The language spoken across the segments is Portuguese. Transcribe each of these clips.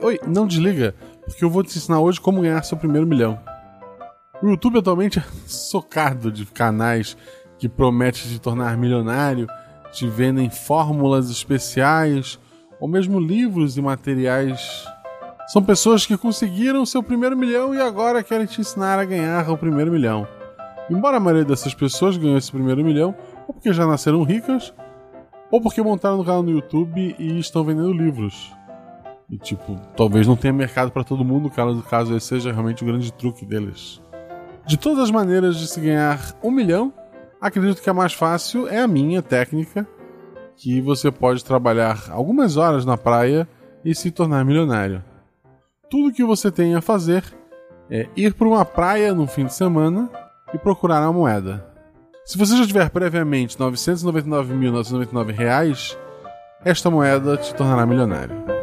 Oi, não desliga, porque eu vou te ensinar hoje como ganhar seu primeiro milhão. O YouTube atualmente é socado de canais que prometem te tornar milionário, te vendem fórmulas especiais ou mesmo livros e materiais. São pessoas que conseguiram seu primeiro milhão e agora querem te ensinar a ganhar o primeiro milhão. Embora a maioria dessas pessoas ganhou esse primeiro milhão, ou porque já nasceram ricas, ou porque montaram no canal no YouTube e estão vendendo livros. E tipo, talvez não tenha mercado para todo mundo, caso, caso esse seja realmente o grande truque deles. De todas as maneiras de se ganhar um milhão, acredito que a mais fácil é a minha técnica, que você pode trabalhar algumas horas na praia e se tornar milionário. Tudo que você tem a fazer é ir para uma praia no fim de semana e procurar a moeda. Se você já tiver previamente R$ 999.999, esta moeda te tornará milionário.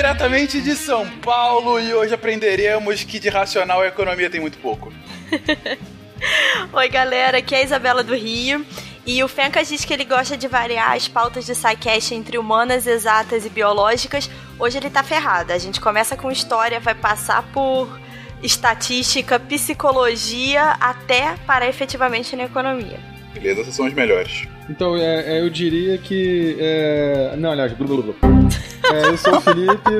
Diretamente de São Paulo e hoje aprenderemos que de racional a economia tem muito pouco. Oi, galera, aqui é a Isabela do Rio. E o Fencas diz que ele gosta de variar as pautas de SciCast entre humanas, exatas e biológicas. Hoje ele tá ferrado. A gente começa com história, vai passar por estatística, psicologia, até parar efetivamente na economia. Beleza, essas são as melhores. Então, é, é, eu diria que. É... Não, aliás, blá, blá, blá. É, eu sou o Felipe,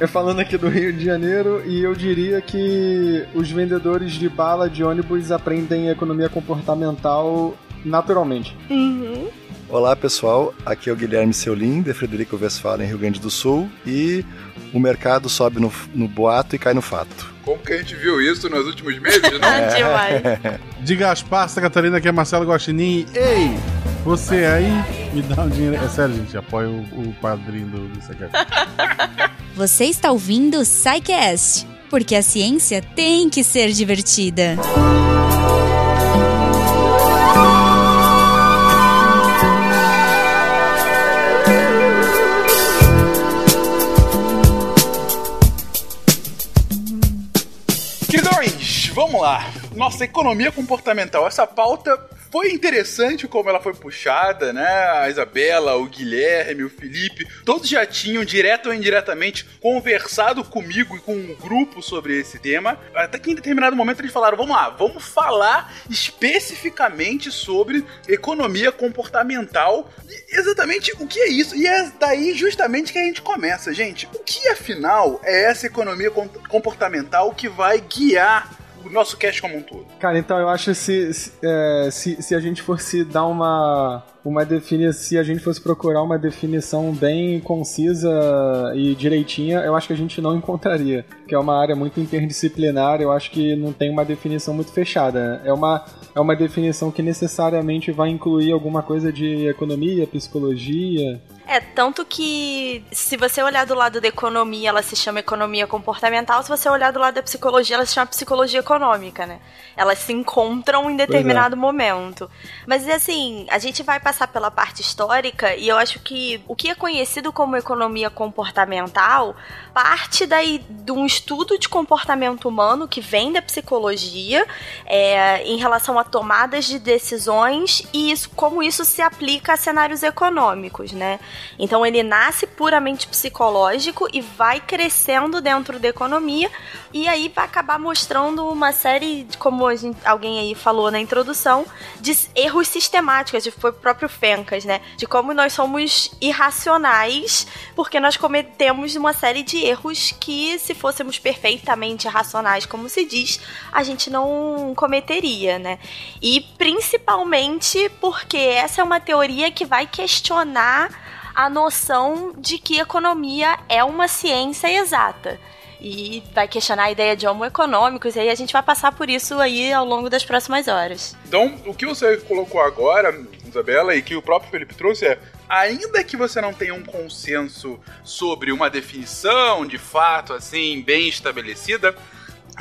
é, falando aqui do Rio de Janeiro, e eu diria que os vendedores de bala de ônibus aprendem economia comportamental naturalmente. Uhum. Olá pessoal, aqui é o Guilherme Seulin, de Frederico Westphalen, Rio Grande do Sul, e o mercado sobe no, no boato e cai no fato. Como que a gente viu isso nos últimos meses, não? É. Demais. De Gaspar, Santa Catarina, que é Marcelo Guaxinim. Ei, você aí, me dá um dinheiro. É sério, gente, apoia o, o padrinho do, do Você está ouvindo o SciCast, porque a ciência tem que ser divertida. Queridões, lá. Nossa, economia comportamental. Essa pauta foi interessante como ela foi puxada, né? A Isabela, o Guilherme, o Felipe, todos já tinham, direto ou indiretamente, conversado comigo e com um grupo sobre esse tema. Até que em determinado momento eles falaram: vamos lá, vamos falar especificamente sobre economia comportamental. E exatamente o que é isso. E é daí justamente que a gente começa, gente. O que afinal é essa economia comportamental que vai guiar o nosso cast como um todo. Cara, então eu acho que se, se, é, se, se a gente fosse dar uma uma definição, se a gente fosse procurar uma definição bem concisa e direitinha, eu acho que a gente não encontraria, que é uma área muito interdisciplinar, eu acho que não tem uma definição muito fechada. É uma, é uma definição que necessariamente vai incluir alguma coisa de economia, psicologia. É, tanto que se você olhar do lado da economia, ela se chama economia comportamental, se você olhar do lado da psicologia, ela se chama psicologia econômica, né? Elas se encontram em determinado é. momento. Mas assim, a gente vai passar pela parte histórica e eu acho que o que é conhecido como economia comportamental parte daí de um estudo de comportamento humano que vem da psicologia é, em relação a tomadas de decisões e isso, como isso se aplica a cenários econômicos, né? Então ele nasce puramente psicológico e vai crescendo dentro da economia e aí vai acabar mostrando uma série, como gente, alguém aí falou na introdução, de erros sistemáticos, foi o próprio Fencas, né? De como nós somos irracionais porque nós cometemos uma série de erros que, se fôssemos perfeitamente racionais, como se diz, a gente não cometeria, né? E principalmente porque essa é uma teoria que vai questionar a noção de que economia é uma ciência exata e vai questionar a ideia de homo econômicos, e aí a gente vai passar por isso aí ao longo das próximas horas. Então, o que você colocou agora, Isabela, e que o próprio Felipe trouxe é ainda que você não tenha um consenso sobre uma definição de fato assim bem estabelecida,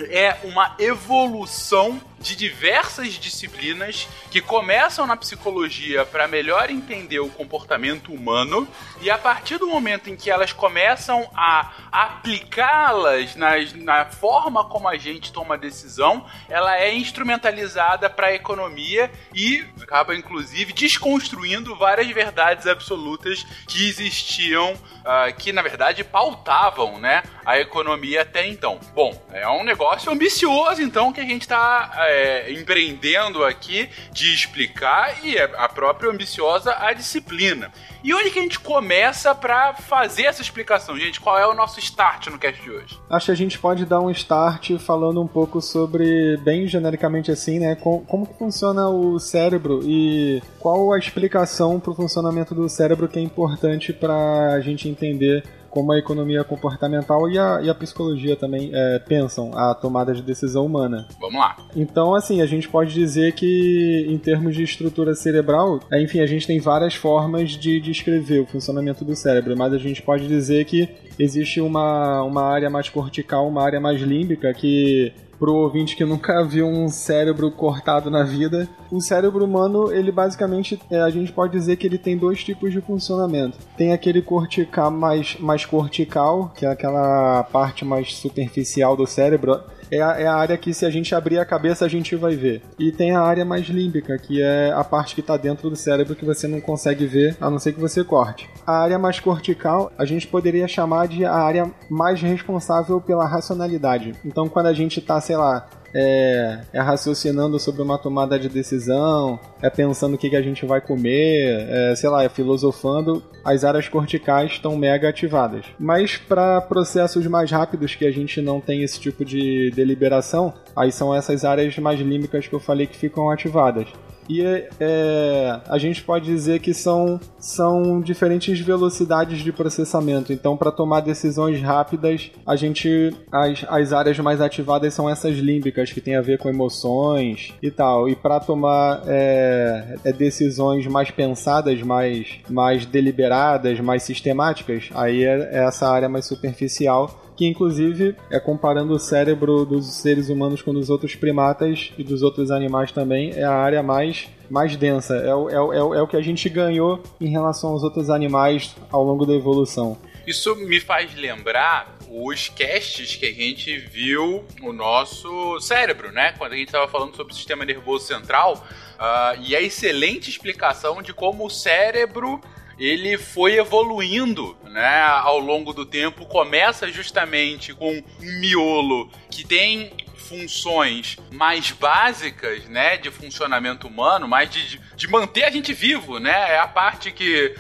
é uma evolução de diversas disciplinas que começam na psicologia para melhor entender o comportamento humano e a partir do momento em que elas começam a aplicá-las na forma como a gente toma decisão, ela é instrumentalizada para a economia e acaba inclusive desconstruindo várias verdades absolutas que existiam, uh, que na verdade pautavam, né, a economia até então. Bom, é um negócio ambicioso então que a gente está é, empreendendo aqui de explicar e é a própria ambiciosa a disciplina. E onde que a gente começa para fazer essa explicação, gente? Qual é o nosso start no cast de hoje? Acho que a gente pode dar um start falando um pouco sobre, bem genericamente assim, né, com, como que funciona o cérebro e qual a explicação para o funcionamento do cérebro que é importante para a gente entender como a economia comportamental e a, e a psicologia também é, pensam a tomada de decisão humana. Vamos lá. Então, assim, a gente pode dizer que, em termos de estrutura cerebral, é, enfim, a gente tem várias formas de descrever o funcionamento do cérebro, mas a gente pode dizer que existe uma, uma área mais cortical, uma área mais límbica que pro ouvinte que nunca viu um cérebro cortado na vida, o cérebro humano, ele basicamente, é, a gente pode dizer que ele tem dois tipos de funcionamento. Tem aquele cortical mais, mais cortical, que é aquela parte mais superficial do cérebro, é a, é a área que se a gente abrir a cabeça a gente vai ver. E tem a área mais límbica, que é a parte que está dentro do cérebro que você não consegue ver, a não ser que você corte. A área mais cortical, a gente poderia chamar de a área mais responsável pela racionalidade. Então, quando a gente está, sei lá, é, é, raciocinando sobre uma tomada de decisão, é pensando o que, que a gente vai comer, é, sei lá, é filosofando, as áreas corticais estão mega ativadas. Mas para processos mais rápidos que a gente não tem esse tipo de deliberação, aí são essas áreas mais límbicas que eu falei que ficam ativadas. E é, a gente pode dizer que são, são diferentes velocidades de processamento. Então, para tomar decisões rápidas, a gente as, as áreas mais ativadas são essas límbicas que tem a ver com emoções e tal. E para tomar é, é, decisões mais pensadas, mais, mais deliberadas, mais sistemáticas, aí é, é essa área mais superficial que inclusive é comparando o cérebro dos seres humanos com dos outros primatas e dos outros animais também, é a área mais, mais densa. É o, é, o, é, o, é o que a gente ganhou em relação aos outros animais ao longo da evolução. Isso me faz lembrar os casts que a gente viu o nosso cérebro, né? Quando a gente estava falando sobre o sistema nervoso central uh, e a excelente explicação de como o cérebro ele foi evoluindo, né, ao longo do tempo. Começa justamente com um miolo que tem funções mais básicas, né, de funcionamento humano, mais de, de manter a gente vivo, né? É a parte que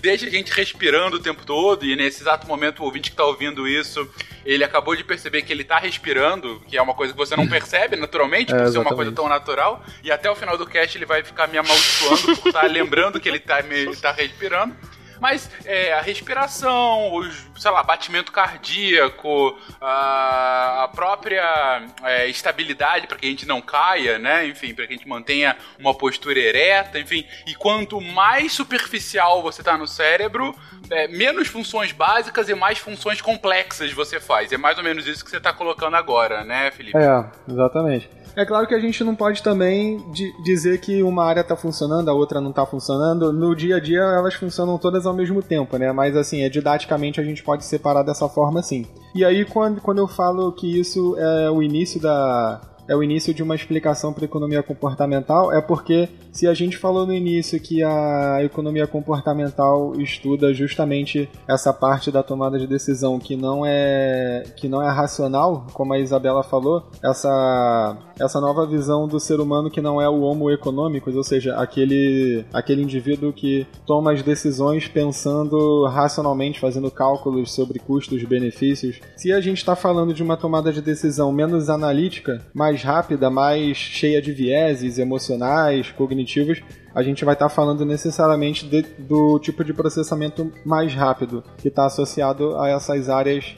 deixa a gente respirando o tempo todo e nesse exato momento o ouvinte que está ouvindo isso, ele acabou de perceber que ele está respirando, que é uma coisa que você não percebe naturalmente, por é, ser uma coisa tão natural, e até o final do cast ele vai ficar me amaldiçoando por estar tá lembrando que ele está tá respirando. Mas é, a respiração, os, sei lá, batimento cardíaco, a, a própria é, estabilidade para que a gente não caia, né? Enfim, para que a gente mantenha uma postura ereta, enfim. E quanto mais superficial você tá no cérebro, é, menos funções básicas e mais funções complexas você faz. É mais ou menos isso que você tá colocando agora, né, Felipe? É, exatamente. É claro que a gente não pode também dizer que uma área está funcionando, a outra não está funcionando. No dia a dia elas funcionam todas ao mesmo tempo, né? Mas assim, é, didaticamente a gente pode separar dessa forma sim. E aí quando, quando eu falo que isso é o início da, é o início de uma explicação para a economia comportamental, é porque se a gente falou no início que a economia comportamental estuda justamente essa parte da tomada de decisão que não é que não é racional, como a Isabela falou, essa essa nova visão do ser humano que não é o homo econômico, ou seja, aquele aquele indivíduo que toma as decisões pensando racionalmente, fazendo cálculos sobre custos e benefícios. Se a gente está falando de uma tomada de decisão menos analítica, mais mais rápida, mais cheia de vieses emocionais, cognitivos, a gente vai estar tá falando necessariamente de, do tipo de processamento mais rápido, que está associado a essas áreas,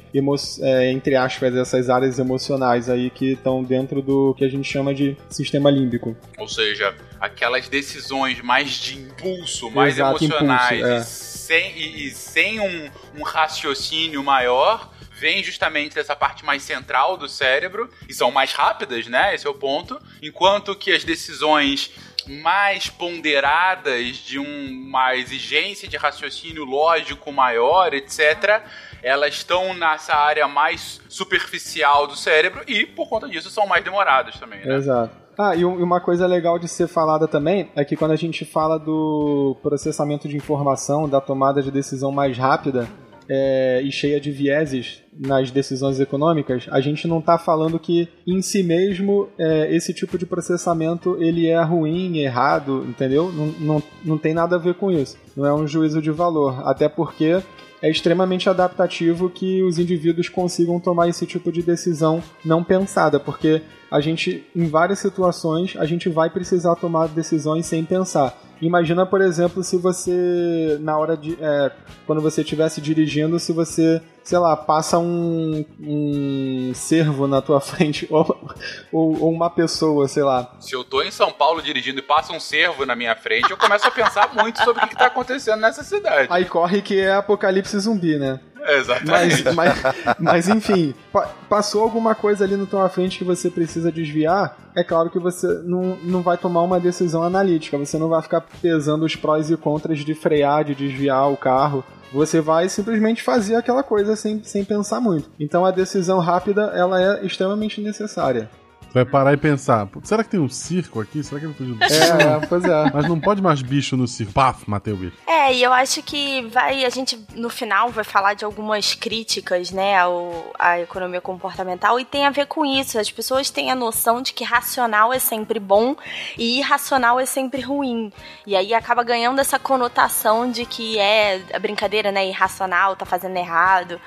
é, entre aspas, essas áreas emocionais aí que estão dentro do que a gente chama de sistema límbico. Ou seja, aquelas decisões mais de impulso, mais Exato, emocionais, impulso, é. sem, e, e sem um, um raciocínio maior vem justamente dessa parte mais central do cérebro e são mais rápidas, né? Esse é o ponto. Enquanto que as decisões mais ponderadas, de um, uma exigência de raciocínio lógico maior, etc., elas estão nessa área mais superficial do cérebro e, por conta disso, são mais demoradas também. Né? Exato. Ah, e uma coisa legal de ser falada também é que quando a gente fala do processamento de informação, da tomada de decisão mais rápida, é, e cheia de vieses nas decisões econômicas, a gente não está falando que em si mesmo é, esse tipo de processamento ele é ruim, errado, entendeu? Não, não, não tem nada a ver com isso. Não é um juízo de valor. Até porque é extremamente adaptativo que os indivíduos consigam tomar esse tipo de decisão não pensada, porque a gente, em várias situações, a gente vai precisar tomar decisões sem pensar. Imagina, por exemplo, se você, na hora de. É, quando você estivesse dirigindo, se você, sei lá, passa um, um cervo na tua frente, ou, ou, ou, uma pessoa, sei lá. Se eu tô em São Paulo dirigindo e passa um cervo na minha frente, eu começo a pensar muito sobre o que, que tá acontecendo nessa cidade. Aí corre que é apocalipse zumbi, né? Exatamente. Mas, mas, mas enfim, pa passou alguma coisa ali na tua frente que você precisa desviar, é claro que você não, não vai tomar uma decisão analítica, você não vai ficar pesando os prós e contras de frear, de desviar o carro. Você vai simplesmente fazer aquela coisa sem, sem pensar muito. Então a decisão rápida ela é extremamente necessária. Vai parar e pensar, será que tem um circo aqui? Será que ele fugiu do circo? É, pois é. Mas não pode mais bicho no circo. Paf, matei o bicho. É, e eu acho que vai, a gente no final vai falar de algumas críticas, né, ao, à economia comportamental e tem a ver com isso. As pessoas têm a noção de que racional é sempre bom e irracional é sempre ruim. E aí acaba ganhando essa conotação de que é a brincadeira, né, irracional, tá fazendo errado.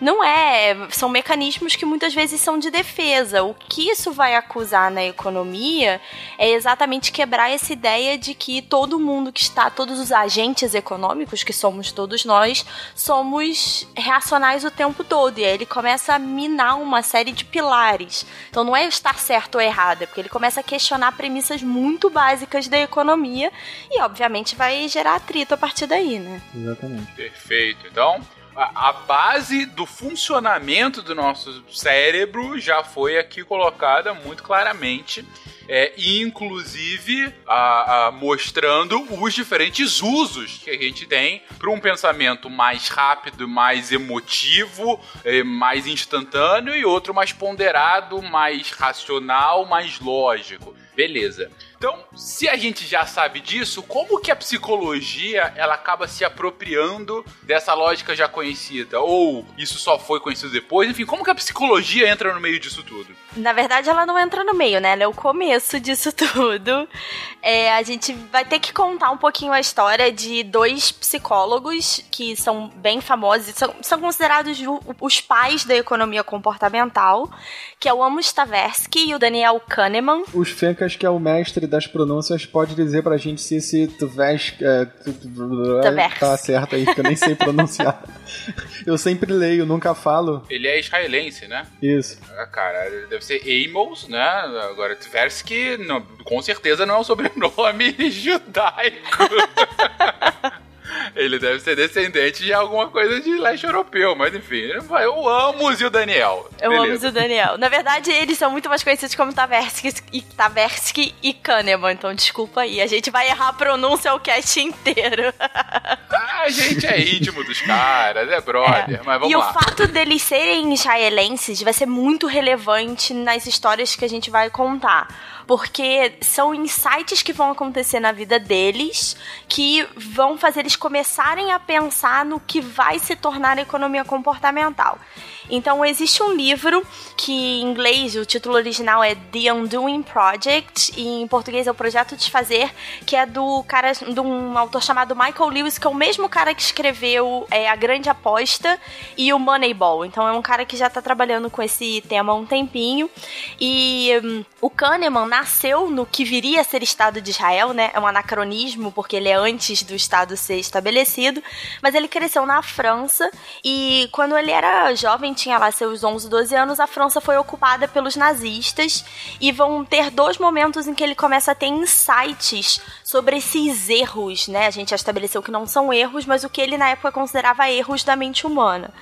Não é, são mecanismos que muitas vezes são de defesa. O que isso vai acusar na economia é exatamente quebrar essa ideia de que todo mundo que está, todos os agentes econômicos, que somos todos nós, somos reacionais o tempo todo. E aí ele começa a minar uma série de pilares. Então não é estar certo ou errado, é porque ele começa a questionar premissas muito básicas da economia e, obviamente, vai gerar atrito a partir daí, né? Exatamente. Perfeito. Então, a, base do funcionamento do nosso cérebro já foi aqui colocada muito claramente. É, inclusive a, a, mostrando os diferentes usos que a gente tem para um pensamento mais rápido, mais emotivo, é, mais instantâneo e outro mais ponderado, mais racional, mais lógico. Beleza. Então, se a gente já sabe disso, como que a psicologia ela acaba se apropriando dessa lógica já conhecida? Ou isso só foi conhecido depois? Enfim, como que a psicologia entra no meio disso tudo? Na verdade, ela não entra no meio, né? Ela é o começo disso tudo. É, a gente vai ter que contar um pouquinho a história de dois psicólogos que são bem famosos, são, são considerados os pais da economia comportamental, que é o Amos Tversky e o Daniel Kahneman. Os Fencas, que é o mestre das pronúncias pode dizer pra gente se esse Tvesk é, tá certo aí, que eu nem sei pronunciar. eu sempre leio, nunca falo. Ele é israelense, né? Isso. Ah, cara, deve ser Amos, né? Agora, Tversky, não, com certeza não é um sobrenome judaico. Ele deve ser descendente de alguma coisa de leste europeu, mas enfim, eu amo o Daniel. Eu amo o Daniel. Na verdade, eles são muito mais conhecidos como Taversky e, Taversky e Kahneman, então desculpa aí. A gente vai errar a pronúncia o cast inteiro. a gente é íntimo dos caras, é brother, é. mas vamos e lá. E o fato deles serem israelenses vai ser muito relevante nas histórias que a gente vai contar porque são insights que vão acontecer na vida deles que vão fazer eles começarem a pensar no que vai se tornar a economia comportamental. Então, existe um livro que em inglês o título original é The Undoing Project e em português é o Projeto Desfazer, que é do cara, de um autor chamado Michael Lewis, que é o mesmo cara que escreveu é, A Grande Aposta e o Moneyball. Então é um cara que já tá trabalhando com esse tema há um tempinho. E um, o Kahneman nasceu no que viria a ser Estado de Israel, né? É um anacronismo, porque ele é antes do Estado ser estabelecido. Mas ele cresceu na França e quando ele era jovem, tinha lá seus 11, 12 anos, a França foi ocupada pelos nazistas e vão ter dois momentos em que ele começa a ter insights sobre esses erros, né? A gente já estabeleceu que não são erros, mas o que ele na época considerava erros da mente humana.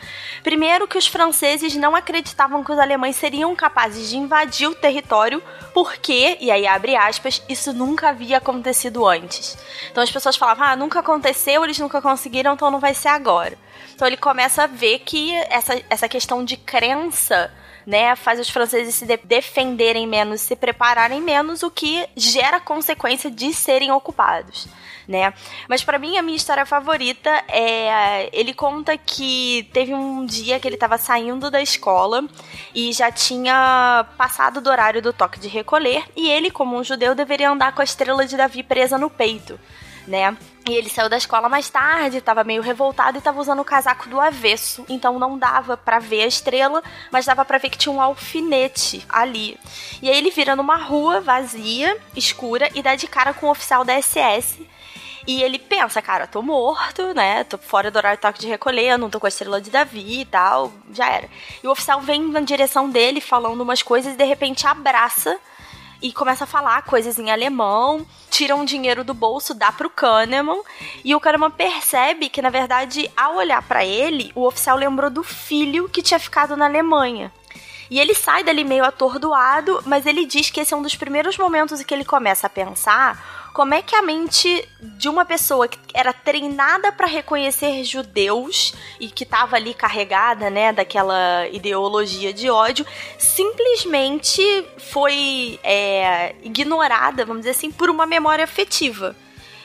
Primeiro, que os franceses não acreditavam que os alemães seriam capazes de invadir o território, porque, e aí abre aspas, isso nunca havia acontecido antes. Então as pessoas falavam, ah, nunca aconteceu, eles nunca conseguiram, então não vai ser agora. Então ele começa a ver que essa, essa questão de crença né, faz os franceses se de defenderem menos, se prepararem menos, o que gera consequência de serem ocupados. Né? Mas para mim a minha história favorita é ele conta que teve um dia que ele estava saindo da escola e já tinha passado do horário do toque de recolher e ele como um judeu deveria andar com a estrela de Davi presa no peito né? E ele saiu da escola mais tarde, tava meio revoltado e tava usando o casaco do avesso, então não dava para ver a estrela, mas dava para ver que tinha um alfinete ali. E aí ele vira numa rua vazia, escura e dá de cara com o um oficial da SS. E ele pensa, cara, tô morto, né? Tô fora do horário toque de recolher, não tô com a estrela de Davi e tal, já era. E o oficial vem na direção dele falando umas coisas e de repente abraça e começa a falar coisas em alemão, tira um dinheiro do bolso, dá pro Kahneman, e o Kahneman percebe que, na verdade, ao olhar para ele, o oficial lembrou do filho que tinha ficado na Alemanha. E ele sai dali meio atordoado, mas ele diz que esse é um dos primeiros momentos em que ele começa a pensar como é que a mente de uma pessoa que era treinada para reconhecer judeus e que estava ali carregada, né, daquela ideologia de ódio, simplesmente foi é, ignorada, vamos dizer assim, por uma memória afetiva.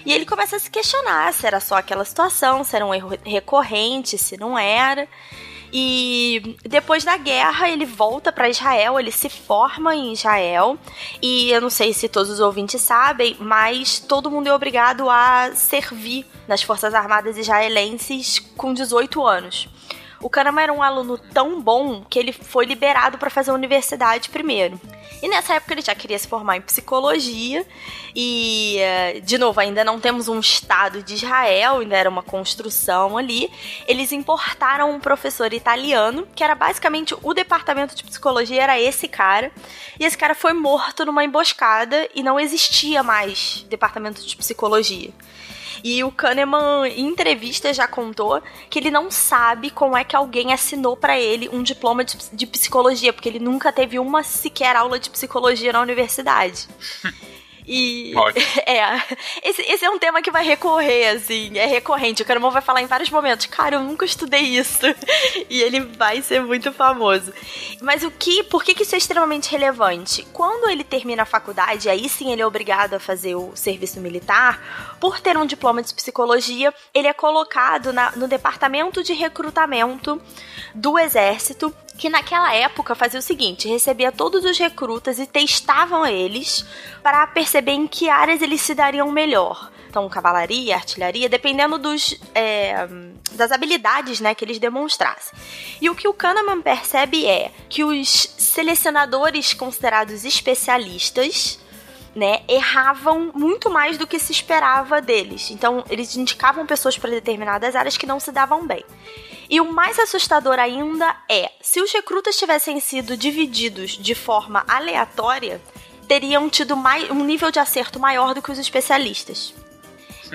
E ele começa a se questionar se era só aquela situação, se era um erro recorrente, se não era. E depois da guerra, ele volta para Israel, ele se forma em Israel. E eu não sei se todos os ouvintes sabem, mas todo mundo é obrigado a servir nas Forças Armadas israelenses com 18 anos. O Kahneman era um aluno tão bom que ele foi liberado para fazer a universidade primeiro. E nessa época ele já queria se formar em psicologia. E, eh, de novo, ainda não temos um Estado de Israel, ainda era uma construção ali. Eles importaram um professor italiano, que era basicamente o departamento de psicologia, era esse cara. E esse cara foi morto numa emboscada e não existia mais departamento de psicologia. E o Kahneman, em entrevista, já contou que ele não sabe como é que alguém assinou para ele um diploma de, de psicologia, porque ele nunca teve uma sequer aula de psicologia na universidade. E. É. Esse, esse, é um tema que vai recorrer, assim. É recorrente. O Kahneman vai falar em vários momentos. Cara, eu nunca estudei isso. e ele vai ser muito famoso. Mas o que. Por que, que isso é extremamente relevante? Quando ele termina a faculdade, aí sim ele é obrigado a fazer o serviço militar. Por ter um diploma de psicologia, ele é colocado na, no departamento de recrutamento do exército que naquela época fazia o seguinte: recebia todos os recrutas e testavam eles para perceber em que áreas eles se dariam melhor. Então, cavalaria, artilharia, dependendo dos, é, das habilidades né, que eles demonstrassem. E o que o Kahneman percebe é que os selecionadores considerados especialistas né, erravam muito mais do que se esperava deles. Então, eles indicavam pessoas para determinadas áreas que não se davam bem. E o mais assustador ainda é, se os recrutas tivessem sido divididos de forma aleatória, teriam tido mais, um nível de acerto maior do que os especialistas.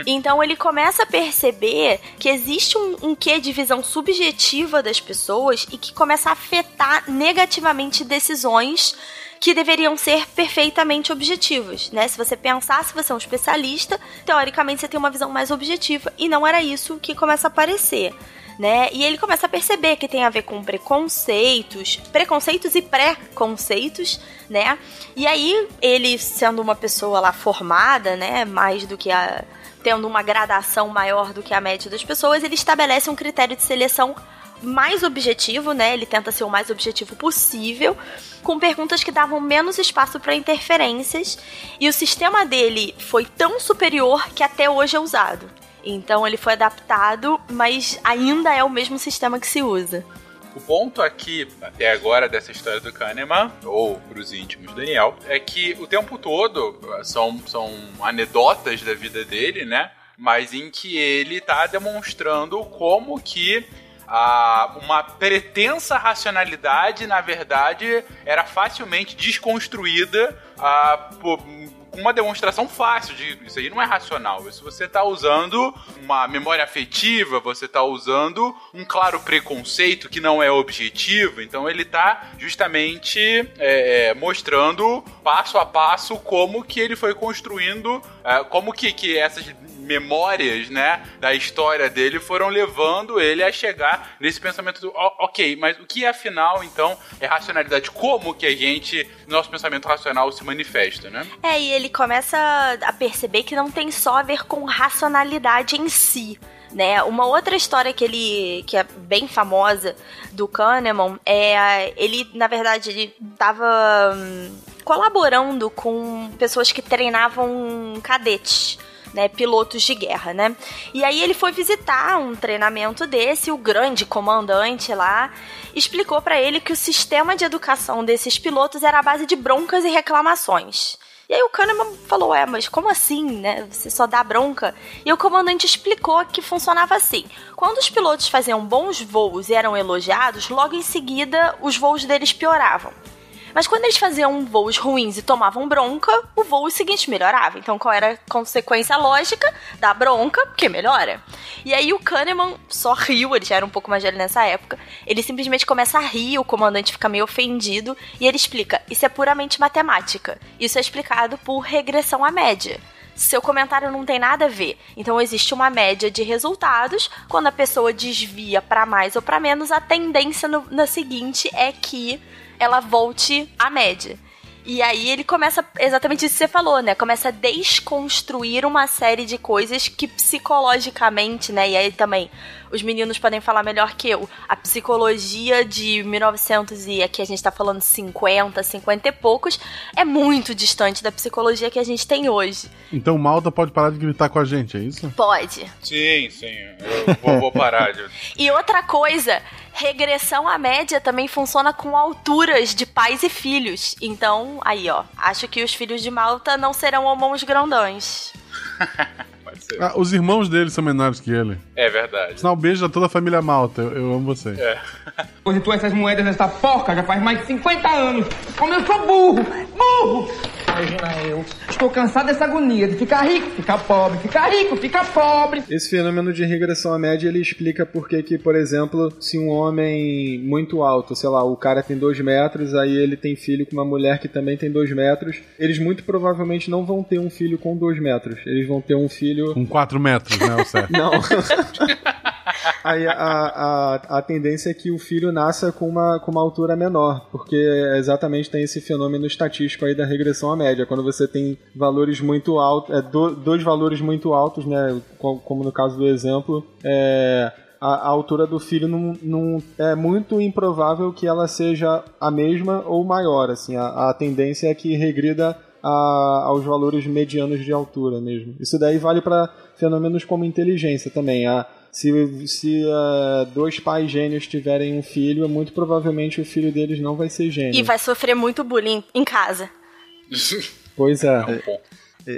Então ele começa a perceber que existe um, um quê de visão subjetiva das pessoas e que começa a afetar negativamente decisões que deveriam ser perfeitamente objetivas, né? Se você pensar, se você é um especialista, teoricamente você tem uma visão mais objetiva e não era isso que começa a aparecer né? E ele começa a perceber que tem a ver com preconceitos, preconceitos e pré-conceitos, né? E aí ele sendo uma pessoa lá formada, né, mais do que a tendo uma gradação maior do que a média das pessoas, ele estabelece um critério de seleção mais objetivo, né? Ele tenta ser o mais objetivo possível, com perguntas que davam menos espaço para interferências, e o sistema dele foi tão superior que até hoje é usado. Então ele foi adaptado, mas ainda é o mesmo sistema que se usa. O ponto aqui, até agora, dessa história do Kahneman, ou pros íntimos Daniel, é que o tempo todo são, são anedotas da vida dele, né? Mas em que ele tá demonstrando como que a, uma pretensa racionalidade, na verdade, era facilmente desconstruída a, por, uma demonstração fácil de isso aí não é racional. Isso você está usando uma memória afetiva, você está usando um claro preconceito que não é objetivo. Então ele está justamente é, é, mostrando passo a passo como que ele foi construindo, é, como que, que essas memórias, né, da história dele foram levando ele a chegar nesse pensamento do, ok, mas o que afinal, então, é racionalidade? Como que a gente, nosso pensamento racional se manifesta, né? É, e ele começa a perceber que não tem só a ver com racionalidade em si, né? Uma outra história que ele que é bem famosa do Kahneman é ele na verdade ele estava hum, colaborando com pessoas que treinavam cadetes né, pilotos de guerra, né? E aí ele foi visitar um treinamento desse, o grande comandante lá explicou para ele que o sistema de educação desses pilotos era a base de broncas e reclamações. E aí o Kahneman falou, é, mas como assim, né? Você só dá bronca? E o comandante explicou que funcionava assim. Quando os pilotos faziam bons voos e eram elogiados, logo em seguida os voos deles pioravam. Mas quando eles faziam voos ruins e tomavam bronca, o voo seguinte melhorava. Então qual era a consequência lógica da bronca? Que melhora. E aí o Kahneman só riu, ele já era um pouco mais velho nessa época. Ele simplesmente começa a rir, o comandante fica meio ofendido e ele explica: Isso é puramente matemática. Isso é explicado por regressão à média seu comentário não tem nada a ver. Então existe uma média de resultados. Quando a pessoa desvia para mais ou para menos, a tendência no, na seguinte é que ela volte à média. E aí ele começa exatamente isso que você falou, né? Começa a desconstruir uma série de coisas que psicologicamente, né? E aí também os meninos podem falar melhor que eu. A psicologia de 1900 e aqui a gente tá falando 50, 50 e poucos, é muito distante da psicologia que a gente tem hoje. Então o Malta pode parar de gritar com a gente, é isso? Pode. Sim, sim. Eu vou, vou parar. De... e outra coisa, regressão à média também funciona com alturas de pais e filhos. Então, aí, ó, acho que os filhos de Malta não serão homens grandões. Ah, os irmãos dele são menores que ele. É verdade. Sinal, beijo a toda a família Malta. Eu, eu amo você. É. Hoje tu essas moedas nessa porca já faz mais de 50 anos. Como eu sou burro! Burro! Imagina eu. Estou cansado dessa agonia de ficar rico, ficar pobre, ficar rico, ficar pobre. Esse fenômeno de regressão à média ele explica por que, por exemplo, se um homem muito alto, sei lá, o cara tem 2 metros, aí ele tem filho com uma mulher que também tem 2 metros, eles muito provavelmente não vão ter um filho com 2 metros. Eles vão ter um filho. Com 4 metros, né, o certo? Não. Aí a, a, a tendência é que o filho nasça com uma, com uma altura menor, porque exatamente tem esse fenômeno estatístico aí da regressão à média. Quando você tem valores muito altos, é, do, dois valores muito altos, né, como no caso do exemplo, é, a, a, altura do filho não, não, é muito improvável que ela seja a mesma ou maior. Assim, a, a tendência é que regrida a, aos valores medianos de altura mesmo. Isso daí vale para fenômenos como inteligência também. A, se, se uh, dois pais gênios tiverem um filho, muito provavelmente o filho deles não vai ser gênio. E vai sofrer muito bullying em casa. pois é. é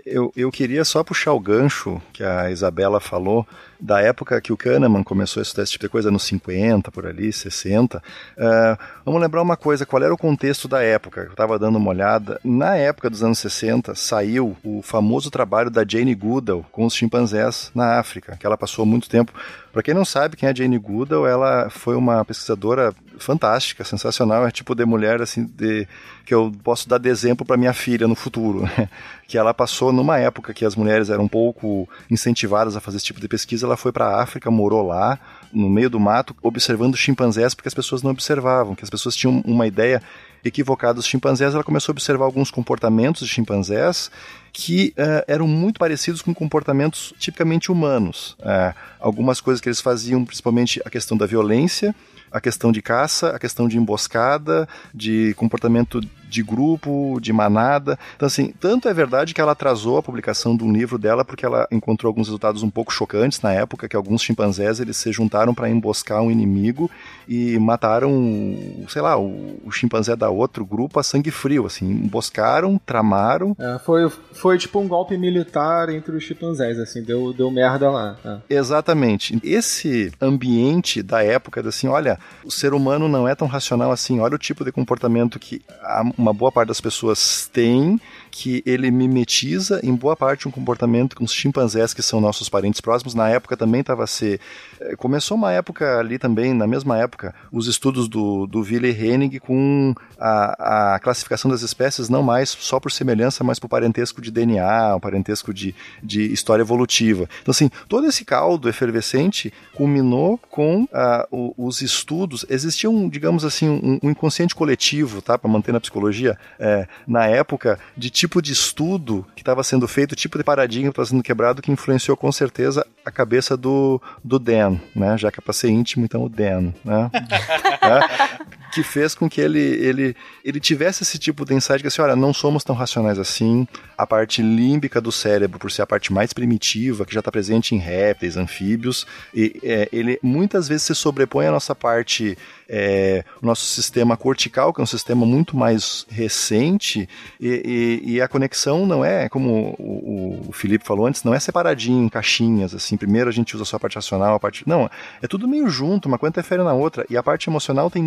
eu, eu queria só puxar o gancho que a Isabela falou da época que o Kahneman começou a estudar esse tipo de coisa, nos 50, por ali, 60. Uh, eh, vamos lembrar uma coisa, qual era o contexto da época? Eu estava dando uma olhada. Na época dos anos 60, saiu o famoso trabalho da Jane Goodall com os chimpanzés na África, que ela passou muito tempo. Para quem não sabe quem é Jane Goodall, ela foi uma pesquisadora fantástica, sensacional, é tipo de mulher assim de que eu posso dar de exemplo para minha filha no futuro, né? que ela passou numa época que as mulheres eram um pouco incentivadas a fazer esse tipo de pesquisa, ela foi para a África, morou lá, no meio do mato, observando chimpanzés, porque as pessoas não observavam, que as pessoas tinham uma ideia equivocada dos chimpanzés. Ela começou a observar alguns comportamentos de chimpanzés que uh, eram muito parecidos com comportamentos tipicamente humanos. Uh, algumas coisas que eles faziam, principalmente a questão da violência, a questão de caça, a questão de emboscada, de comportamento de grupo, de manada. Então, assim, tanto é verdade que ela atrasou a publicação de um livro dela porque ela encontrou alguns resultados um pouco chocantes na época, que alguns chimpanzés eles se juntaram para emboscar um inimigo e mataram, sei lá, o, o, chimpanzé da outro grupo a sangue frio, assim, emboscaram, tramaram. É, foi, foi tipo um golpe militar entre os chimpanzés, assim, deu, deu merda lá. É. Exatamente. Esse ambiente da época, assim, olha, o ser humano não é tão racional assim, olha o tipo de comportamento que uma boa parte das pessoas tem, que ele mimetiza em boa parte um comportamento com os chimpanzés que são nossos parentes próximos. Na época também estava se eh, começou uma época ali também, na mesma época, os estudos do, do Willy Hennig com a, a classificação das espécies não mais só por semelhança, mas por parentesco de DNA, um parentesco de, de história evolutiva. Então assim, todo esse caldo efervescente culminou com uh, o, os estudos. Existia um, digamos assim, um, um inconsciente coletivo, tá, para manter na psicologia, é, na época de tipo de estudo que estava sendo feito, o tipo de paradigma que estava sendo quebrado, que influenciou com certeza a cabeça do, do Dan, né? Já que é para ser íntimo, então o Dan, né? é, que fez com que ele, ele, ele tivesse esse tipo de insight que assim, olha, não somos tão racionais assim, a parte límbica do cérebro, por ser a parte mais primitiva, que já está presente em répteis, anfíbios, e, é, ele muitas vezes se sobrepõe à nossa parte é, nosso sistema cortical, que é um sistema muito mais recente, e, e, e a conexão não é, como o, o, Felipe falou antes, não é separadinho em caixinhas, assim, primeiro a gente usa só a parte racional, a parte... Não, é tudo meio junto, uma coisa interfere na outra, e a parte emocional tem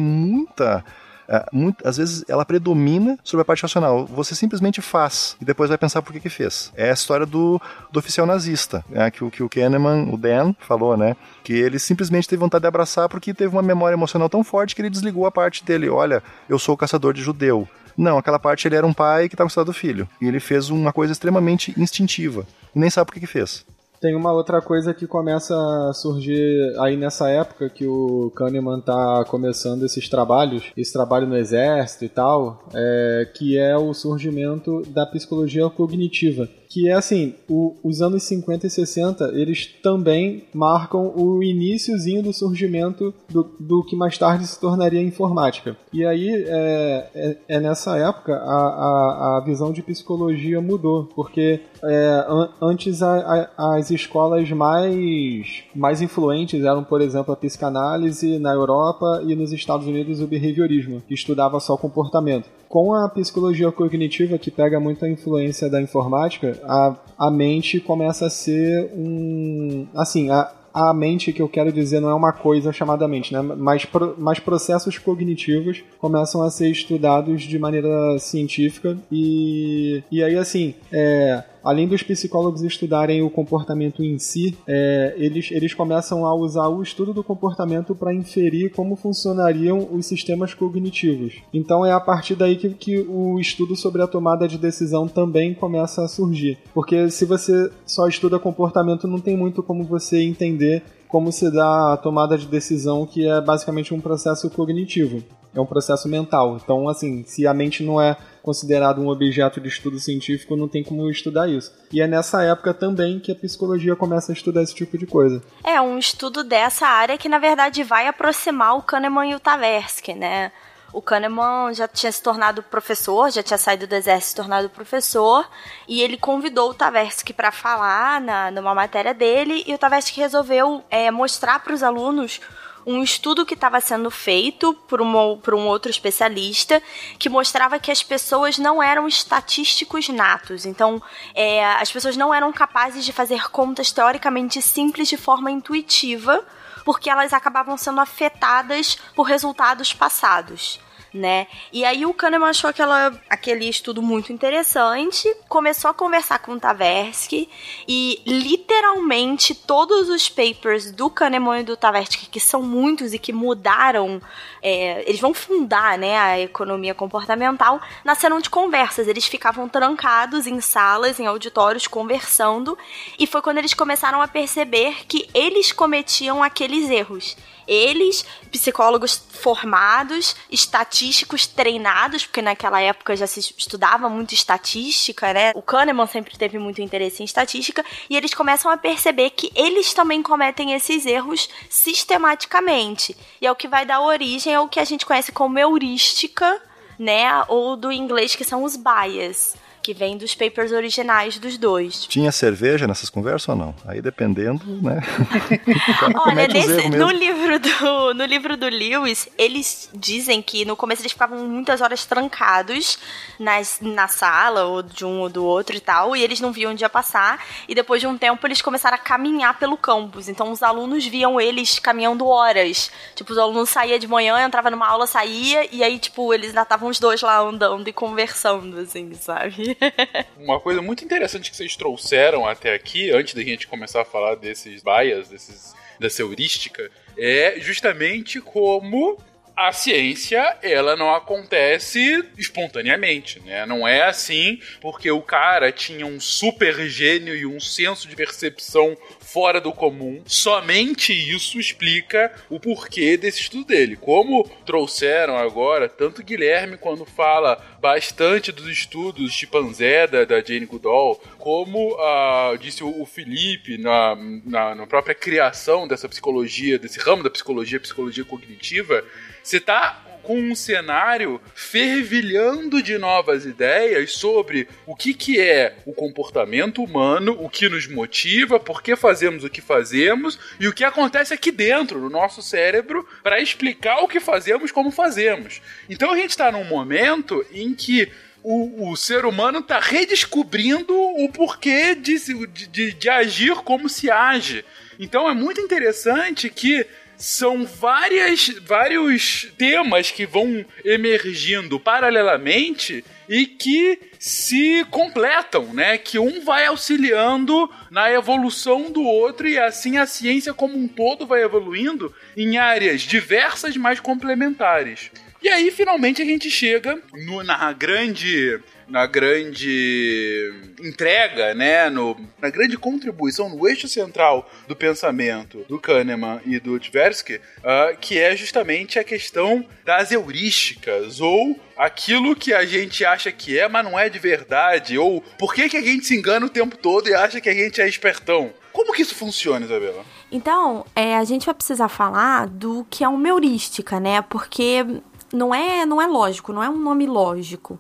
muita é, muito, às vezes ela predomina sobre a parte racional. Você simplesmente faz e depois vai pensar por que que fez. É a história do, do oficial nazista, né, que, que o Kahneman, o Dan, falou, né? Que ele simplesmente teve vontade de abraçar porque teve uma memória emocional tão forte que ele desligou a parte dele. Olha, eu sou o caçador de judeu. Não, aquela parte ele era um pai que estava gostando do filho. E ele fez uma coisa extremamente instintiva. E nem sabe por que, que fez. Tem uma outra coisa que começa a surgir aí nessa época que o Kahneman tá começando esses trabalhos, esse trabalho no exército e tal, é, que é o surgimento da psicologia cognitiva que é assim, o, os anos 50 e 60, eles também marcam o iníciozinho do surgimento do, do que mais tarde se tornaria informática. E aí, é, é, é nessa época, a, a, a, visão de psicologia mudou, porque é, an, antes a, as escolas mais, mais influentes eram, por exemplo, a psicanálise na Europa e nos Estados Unidos o behaviorismo, que estudava só comportamento com a psicologia cognitiva, que pega muita influência da informática, a, a mente começa a ser um. Assim, a, a mente que eu quero dizer não é uma coisa chamada mente, né? Mas, pro, mas processos cognitivos começam a ser estudados de maneira científica e, e aí assim, é, além dos psicólogos estudarem o comportamento em si, é, eles, eles começam a usar o estudo do comportamento para inferir como funcionariam os sistemas cognitivos. Então é a partir daí que, que o estudo sobre a tomada de decisão também começa a surgir. Porque se você só estuda comportamento, não tem muito como você entender como se dá a tomada de decisão, que é basicamente um processo cognitivo. É um processo mental. Então, assim, se a mente não é considerado um objeto de estudo científico, não tem como estudar isso. E é nessa época também que a psicologia começa a estudar esse tipo de coisa. É, um estudo dessa área que, na verdade, vai aproximar o Kahneman e o Tversky, né? O Kahneman já tinha se tornado professor, já tinha saído do exército se tornado professor, e ele convidou o Tversky para falar na, numa matéria dele, e o Tversky resolveu é, mostrar para os alunos um estudo que estava sendo feito por, uma, por um outro especialista que mostrava que as pessoas não eram estatísticos natos. Então, é, as pessoas não eram capazes de fazer contas teoricamente simples de forma intuitiva, porque elas acabavam sendo afetadas por resultados passados né? E aí o Kahneman achou aquela, aquele estudo muito interessante, começou a conversar com o Tversky e literalmente todos os papers do Kahneman e do Tversky, que são muitos e que mudaram, é, eles vão fundar, né, a economia comportamental, nasceram de conversas. Eles ficavam trancados em salas, em auditórios, conversando, e foi quando eles começaram a perceber que eles cometiam aqueles erros Eles, psicólogos formados, estatísticos treinados, porque naquela época já se estudava muito estatística, né? O Kahneman sempre teve muito interesse em estatística, e eles começam a perceber que eles também cometem esses erros sistematicamente. E é o que vai dar origem ao que a gente conhece como heurística, né? Ou do inglês que são os bias que vem dos papers originais dos dois. Tinha cerveja nessas conversas ou não? Aí dependendo, né? Olha, nesse, no livro do no livro do Lewis, eles dizem que no começo eles ficavam muitas horas trancados nas, na sala, ou de um ou do outro e tal, e eles não viam o dia passar, e depois de um tempo eles começaram a caminhar pelo campus. Então os alunos viam eles caminhando horas. Tipo, os alunos saíam de manhã, entrava numa aula, saía, e aí, tipo, eles ainda estavam os dois lá andando e conversando, assim, sabe? Uma coisa muito interessante que vocês trouxeram até aqui, antes da gente começar a falar desses bias, desses, dessa heurística, é justamente como a ciência, ela não acontece espontaneamente, né? Não é assim porque o cara tinha um super gênio e um senso de percepção fora do comum. Somente isso explica o porquê desse estudo dele. Como trouxeram agora, tanto Guilherme quando fala bastante dos estudos de Panzé da, da Jane Goodall, como uh, disse o, Felipe na, na, na própria criação dessa psicologia, desse ramo da psicologia, psicologia cognitiva, você tá com um cenário fervilhando de novas ideias sobre o que, que é o comportamento humano, o que nos motiva, por que fazemos o que fazemos e o que acontece aqui dentro no nosso cérebro para explicar o que fazemos como fazemos. Então a gente está num momento em que o, o, ser humano está redescobrindo o porquê de, de, de, agir como se age. Então é muito interessante que são várias, vários temas que vão emergindo paralelamente e que se completam, né? Que um vai auxiliando na evolução do outro e assim a ciência como um todo vai evoluindo em áreas diversas, mas complementares. E aí, finalmente, a gente chega no, na grande na grande entrega, né, no, na grande contribuição, no eixo central do pensamento do Kahneman e do Tversky, uh, que é justamente a questão das heurísticas, ou aquilo que a gente acha que é, mas não é de verdade, ou por que, que a gente se engana o tempo todo e acha que a gente é espertão. Como que isso funciona, Isabela? Então, é, a gente vai precisar falar do que é uma heurística, né? Porque não é, não é lógico, não é um nome lógico.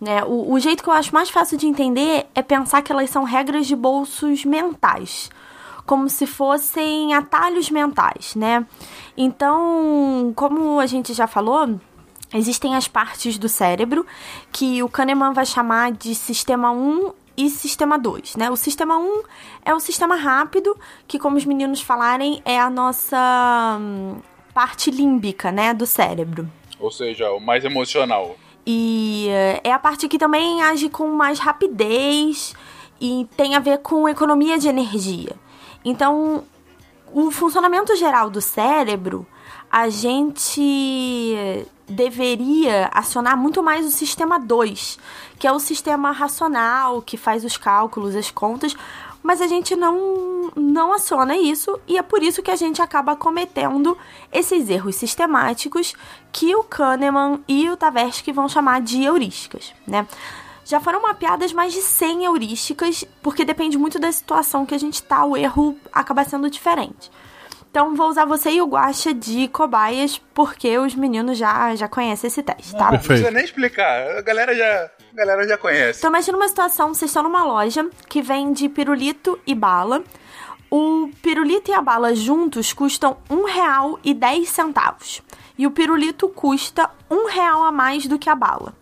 Né? O, o jeito que eu acho mais fácil de entender é pensar que elas são regras de bolsos mentais como se fossem atalhos mentais, né? Então, como a gente já falou, existem as partes do cérebro que o Kahneman vai chamar de sistema 1 e sistema 2, né? O sistema 1 é o sistema rápido, que como os meninos falarem, é a nossa hum, parte límbica, né, do cérebro. Ou seja, o mais emocional. E eh, é a parte que também age com mais rapidez e tem a ver com economia de energia. Então, o funcionamento geral do cérebro, a gente deveria acionar muito mais o sistema 2, que é o sistema racional, que faz os cálculos, as contas, mas a gente não, não aciona isso e é por isso que a gente acaba cometendo esses erros sistemáticos que o Kahneman e o Tversky vão chamar de heurísticas, né? Já foram mapeadas mais de 100 heurísticas, porque depende muito da situação que a gente tá, o erro acaba sendo diferente. Então vou usar você e o Guaxa de cobaias, porque os meninos já, já conhecem esse teste, tá? Não precisa nem explicar, a galera já, a galera já conhece. Então imagina uma situação, vocês estão numa loja que vende pirulito e bala. O pirulito e a bala juntos custam um real e dez centavos. E o pirulito custa um real a mais do que a bala.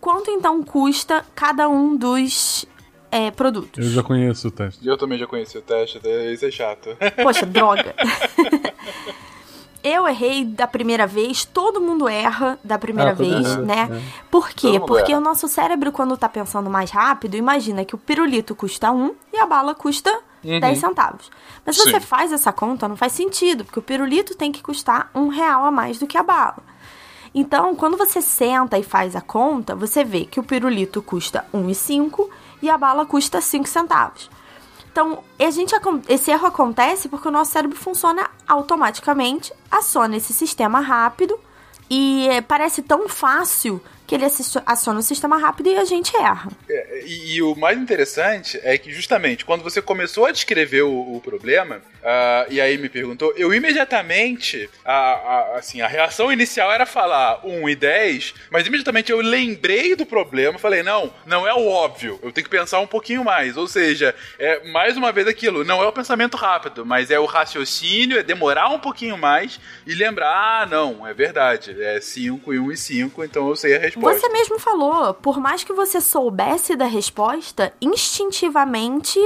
Quanto então custa cada um dos é, produtos. Eu já conheço o teste. Eu também já conheci o teste, isso é chato. Poxa, droga. eu errei da primeira vez, todo mundo erra da primeira ah, vez, é, né? É. Por quê? Porque erra. o nosso cérebro, quando tá pensando mais rápido, imagina que o pirulito custa um e a bala custa uhum. 10 centavos. Mas se você faz essa conta, não faz sentido, porque o pirulito tem que custar um real a mais do que a bala. Então, quando você senta e faz a conta, você vê que o pirulito custa 1,5 e a bala custa 5 centavos. Então, a gente, esse erro acontece porque o nosso cérebro funciona automaticamente, aciona esse sistema rápido e parece tão fácil que ele aciona o sistema rápido e a gente erra. É, e, e, o mais interessante é que justamente quando você começou a descrever o, o problema, uh, e aí me perguntou, eu imediatamente, a, a, assim, a reação inicial era falar 1 e 10, mas imediatamente eu lembrei do problema, falei, não, não é o óbvio, eu tenho que pensar um pouquinho mais, ou seja, é mais uma vez aquilo, não é o pensamento rápido, mas é o raciocínio, é demorar um pouquinho mais e lembrar, ah, não, é verdade, é 5 e 1 e 5, então eu sei a resposta resposta. Você mesmo falou, por mais que você soubesse da resposta, instintivamente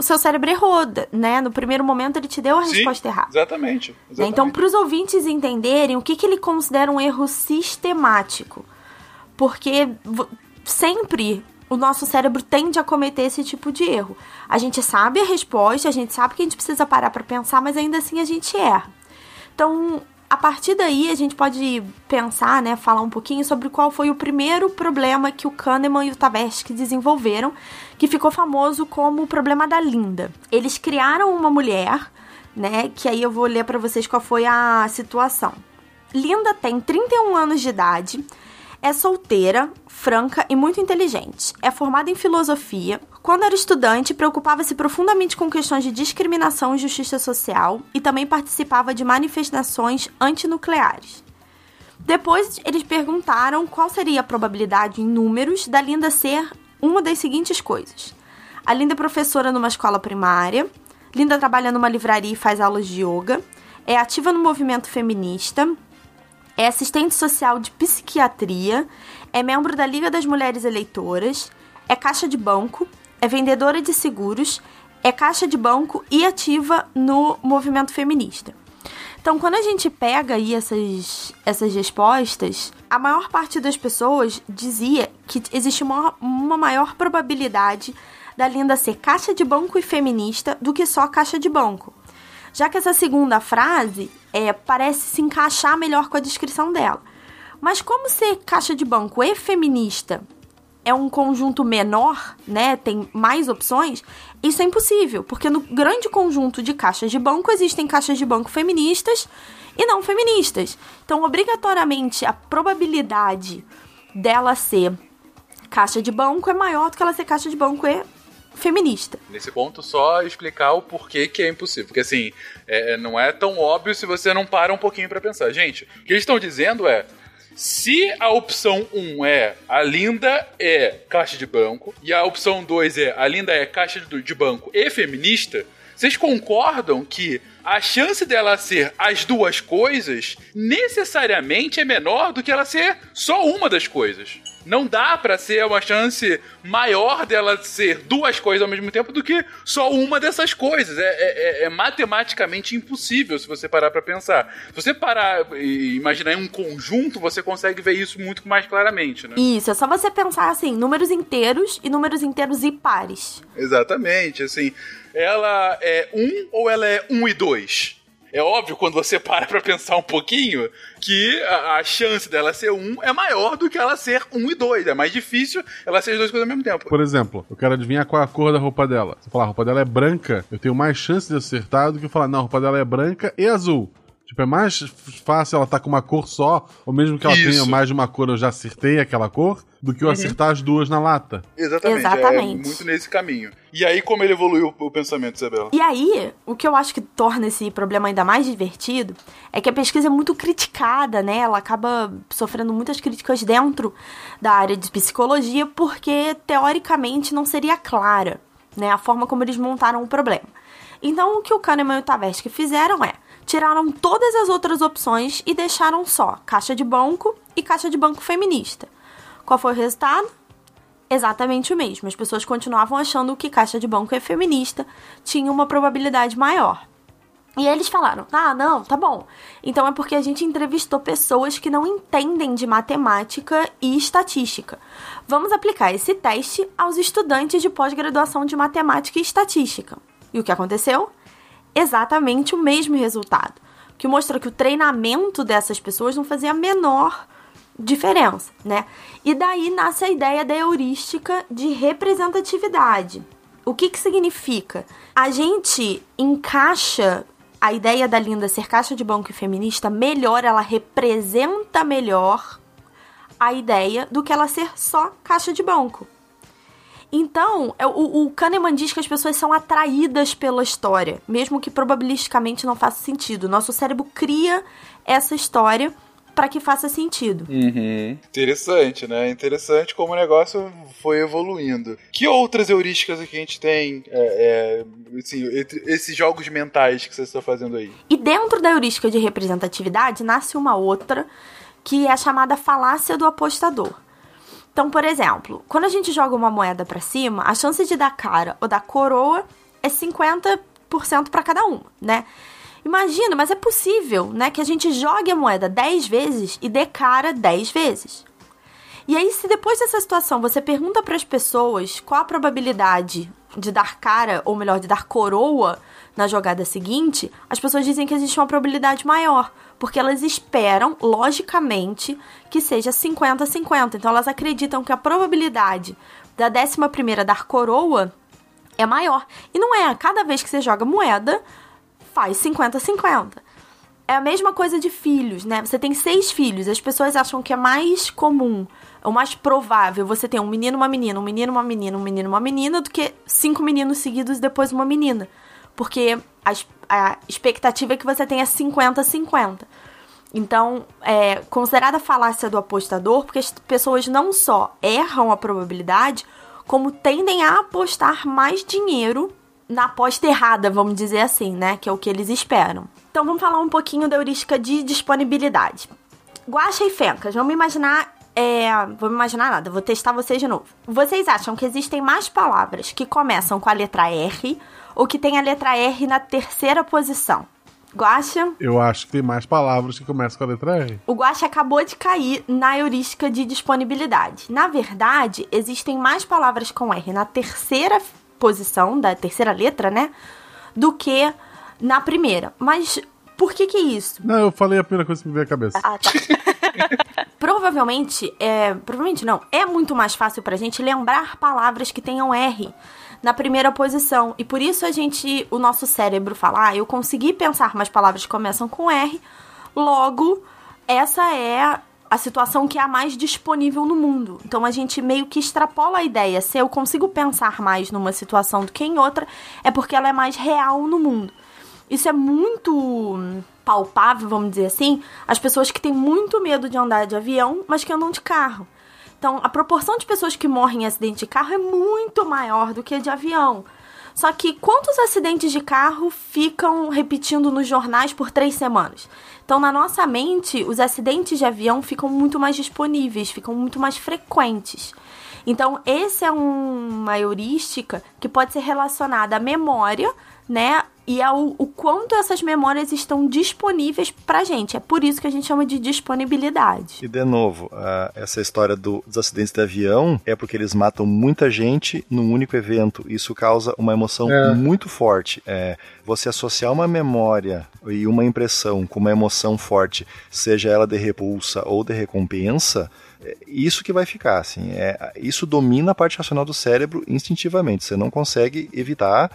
o seu cérebro errou, né? No primeiro momento ele te deu a Sim, resposta errada. Exatamente. exatamente. Então, para os ouvintes entenderem o que, que ele considera um erro sistemático. Porque sempre o nosso cérebro tende a cometer esse tipo de erro. A gente sabe a resposta, a gente sabe que a gente precisa parar para pensar, mas ainda assim a gente erra. Então, a partir daí a gente pode pensar, né, falar um pouquinho sobre qual foi o primeiro problema que o Kahneman e o Tversky desenvolveram, que ficou famoso como o problema da Linda. Eles criaram uma mulher, né, que aí eu vou ler para vocês qual foi a situação. Linda tem 31 anos de idade, é solteira, franca e muito inteligente. É formada em filosofia. Quando era estudante, preocupava-se profundamente com questões de discriminação e justiça social e também participava de manifestações antinucleares. Depois, eles perguntaram qual seria a probabilidade em números da Linda ser uma das seguintes coisas. A Linda é professora numa escola primária, Linda trabalha numa livraria e faz aulas de yoga, é ativa no movimento feminista, é assistente social de psiquiatria, é membro da Liga das Mulheres Eleitoras, é caixa de banco, é vendedora de seguros, é caixa de banco e ativa no movimento feminista. Então, quando a gente pega aí essas, essas respostas, a maior parte das pessoas dizia que existe uma, uma maior probabilidade da Linda ser caixa de banco e feminista do que só caixa de banco. Já que essa segunda frase é, parece se encaixar melhor com a descrição dela. Mas como ser caixa de banco e feminista é um conjunto menor, né, tem mais opções, isso é impossível, porque no grande conjunto de caixas de banco existem caixas de banco feministas e não feministas. Então, obrigatoriamente, a probabilidade dela ser caixa de banco é maior do que ela ser caixa de banco e feminista. Nesse ponto, só explicar o porquê que é impossível. Porque assim, é, não é tão óbvio se você não para um pouquinho para pensar. Gente, o que eles estão dizendo é. Se a opção 1 é a Linda é caixa de banco e a opção 2 é a Linda é caixa de banco e feminista, vocês concordam que a chance dela ser as duas coisas necessariamente é menor do que ela ser só uma das coisas? Não dá para ser uma chance maior dela ser duas coisas ao mesmo tempo do que só uma dessas coisas. É, é, é, é matematicamente impossível se você parar para pensar. Se você parar e imaginar em um conjunto, você consegue ver isso muito mais claramente, né? Isso, é só você pensar assim, números inteiros e números inteiros e pares. Exatamente, assim, ela é um ou ela é um e dois? É óbvio, quando você para pra pensar um pouquinho, que a, a, chance dela ser um é maior do que ela ser um e dois. É mais difícil ela ser as duas coisas ao mesmo tempo. Por exemplo, eu quero adivinhar qual é a cor da roupa dela. Se falar a roupa dela é branca, eu tenho mais chance de acertar do que falar, não, a roupa dela é branca e azul. Tipo, é mais fácil ela estar tá com uma cor só, ou mesmo que ela Isso. tenha mais de uma cor, eu já acertei aquela cor, do que eu uhum. acertar as duas na lata. Exatamente. Exatamente. É muito nesse caminho. E aí, como ele evoluiu o pensamento, Isabela? E aí, o que eu acho que torna esse problema ainda mais divertido é que a pesquisa é muito criticada, né? Ela acaba sofrendo muitas críticas dentro da área de psicologia, porque teoricamente não seria clara, né? A forma como eles montaram o problema. Então, o que o Kahneman e o Tversky fizeram é tiraram todas as outras opções e deixaram só caixa de banco e caixa de banco feminista. Qual foi o resultado? Exatamente o mesmo. As pessoas continuavam achando que caixa de banco e feminista tinha uma probabilidade maior. E eles falaram: ah, não, tá bom. Então é porque a gente entrevistou pessoas que não entendem de matemática e estatística. Vamos aplicar esse teste aos estudantes de pós-graduação de matemática e estatística. E o que aconteceu? Exatamente o mesmo resultado, que mostra que o treinamento dessas pessoas não fazia a menor diferença, né? E daí nasce a ideia da heurística de representatividade. O que que significa? A gente encaixa a ideia da Linda ser caixa de banco e feminista melhor, ela representa melhor a ideia do que ela ser só caixa de banco. Então, é, o, o Kahneman diz que as pessoas são atraídas pela história, mesmo que probabilisticamente não faça sentido. Nosso cérebro cria essa história para que faça sentido. Uhum. Interessante, né? Interessante como o negócio foi evoluindo. Que outras heurísticas que a gente tem, é, é, assim, esses jogos mentais que você está fazendo aí? E dentro da heurística de representatividade nasce uma outra que é a chamada falácia do apostador. Então, por exemplo, quando a gente joga uma moeda para cima, a chance de dar cara ou dar coroa é 50% para cada um, né? Imagina, mas é possível, né, que a gente jogue a moeda 10 vezes e dê cara 10 vezes. E aí, se depois dessa situação você pergunta para as pessoas qual a probabilidade de dar cara, ou melhor, de dar coroa na jogada seguinte, as pessoas dizem que existe uma probabilidade maior, porque elas esperam, logicamente, que seja 50-50. Então elas acreditam que a probabilidade da décima primeira dar coroa é maior. E não é, cada vez que você joga moeda, faz 50-50. É a mesma coisa de filhos, né? Você tem seis filhos, as pessoas acham que é mais comum, o mais provável você ter um menino, uma menina, um menino, uma menina, um menino, uma menina, do que cinco meninos seguidos e depois uma menina. Porque a, a expectativa é que você tenha 50-50. Então, é considerada falácia do apostador, porque as pessoas não só erram a probabilidade, como tendem a apostar mais dinheiro na aposta errada, vamos dizer assim, né? Que é o que eles esperam. Então vamos falar um pouquinho da heurística de disponibilidade. Guaxa e Fencas, vamos imaginar. É, vamos imaginar nada, vou testar vocês de novo. Vocês acham que existem mais palavras que começam com a letra R ou que tem a letra R na terceira posição? Guaxa? Eu acho que tem mais palavras que começam com a letra R. O Guaxa acabou de cair na heurística de disponibilidade. Na verdade, existem mais palavras com R na terceira posição da terceira letra, né? Do que na primeira. Mas por que que é isso? Não, eu falei a primeira coisa que me veio à cabeça. Ah, tá. provavelmente, é, provavelmente não, é muito mais fácil pra gente lembrar palavras que tenham R na primeira posição. E por isso a gente, o nosso cérebro fala, ah, eu consegui pensar mais palavras que começam com R, logo essa é a situação que é a mais disponível no mundo. Então a gente meio que extrapola a ideia. Se eu consigo pensar mais numa situação do que em outra, é porque ela é mais real no mundo. Isso é muito palpável, vamos dizer assim, as pessoas que têm muito medo de andar de avião, mas que andam de carro. Então, a proporção de pessoas que morrem em acidente de carro é muito maior do que de avião. Só que quantos acidentes de carro ficam repetindo nos jornais por três semanas? Então, na nossa mente, os acidentes de avião ficam muito mais disponíveis, ficam muito mais frequentes. Então, esse é um, uma heurística que pode ser relacionada à memória, né? E ao o quanto essas memórias estão disponíveis pra gente. É por isso que a gente chama de disponibilidade. E de novo, uh, essa história do, dos acidentes de avião é porque eles matam muita gente num único evento. Isso causa uma emoção é. muito forte. É, você associar uma memória e uma impressão com uma emoção forte, seja ela de repulsa ou de recompensa, é isso que vai ficar, assim, é, isso domina a parte racional do cérebro instintivamente, você não consegue evitar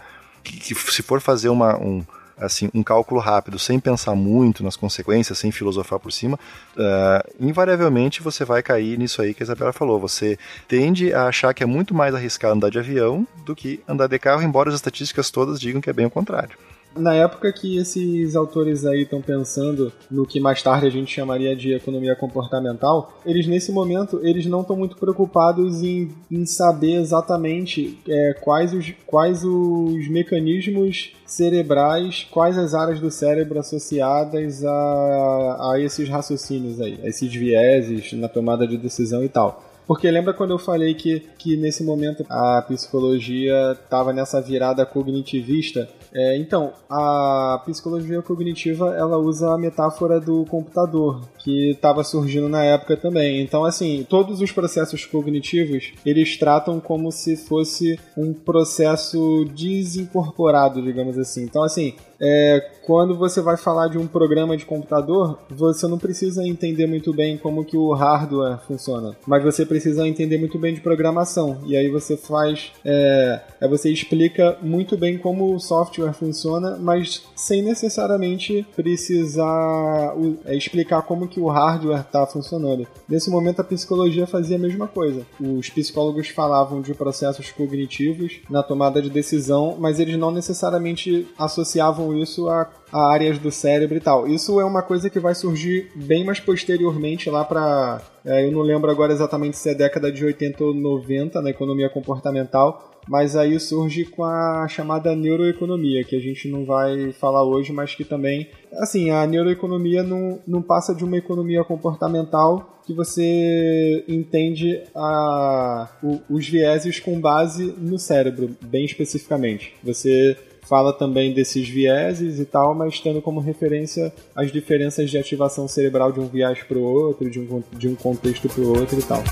que, que se for fazer uma, um, assim, um cálculo rápido, sem pensar muito nas consequências, sem filosofar por cima, uh, invariavelmente você vai cair nisso aí que a Isabela falou. Você tende a achar que é muito mais arriscado andar de avião do que andar de carro, embora as estatísticas todas digam que é bem o contrário. Na época que esses autores aí estão pensando no que mais tarde a gente chamaria de economia comportamental, eles nesse momento eles não estão muito preocupados em, em saber exatamente é, quais, os, quais os mecanismos cerebrais, quais as áreas do cérebro associadas a, a esses raciocínios aí, a esses vieses na tomada de decisão e tal. Porque lembra quando eu falei que, que nesse momento a psicologia estava nessa virada cognitivista? É, então, a psicologia cognitiva ela usa a metáfora do computador, que estava surgindo na época também. Então, assim, todos os processos cognitivos eles tratam como se fosse um processo desincorporado, digamos assim. Então, assim, é, quando você vai falar de um programa de computador, você não precisa entender muito bem como que o hardware funciona, mas você precisa entender muito bem de programação. E aí você faz, é, é você explica muito bem como o software funciona, mas sem necessariamente precisar é, explicar como que o hardware está funcionando. Nesse momento a psicologia fazia a mesma coisa. Os psicólogos falavam de processos cognitivos na tomada de decisão, mas eles não necessariamente associavam isso a a áreas do cérebro e tal. Isso é uma coisa que vai surgir bem mais posteriormente lá para é, eu não lembro agora exatamente se é década de 80 ou 90 na economia comportamental, mas aí surge com a chamada neuroeconomia, que a gente não vai falar hoje, mas que também, assim, a neuroeconomia não, não passa de uma economia comportamental que você entende a, o, os vieses com base no cérebro, bem especificamente. Você fala também desses vieses e tal, mas tendo como referência as diferenças de ativação cerebral de um viés para o outro, de um, de um contexto para o outro e tal.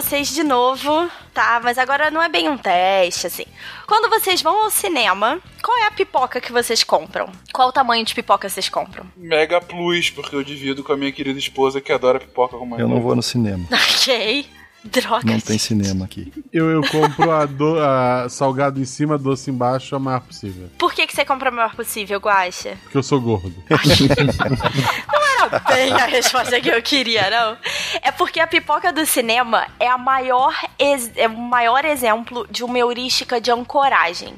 Vocês de novo, tá? Mas agora não é bem um teste, assim. Quando vocês vão ao cinema, qual é a pipoca que vocês compram? Qual o tamanho de pipoca vocês compram? Mega Plus, porque eu divido com a minha querida esposa que adora pipoca com Eu não vou no cinema. Ok. Droga. Não tem cinema aqui. Eu, eu compro a, do, a salgado em cima, doce embaixo, a maior possível. Por que, que você compra a maior possível, Guaxa? Porque eu sou gordo. bem a resposta que eu queria, não. É porque a pipoca do cinema é a maior é o maior exemplo de uma heurística de ancoragem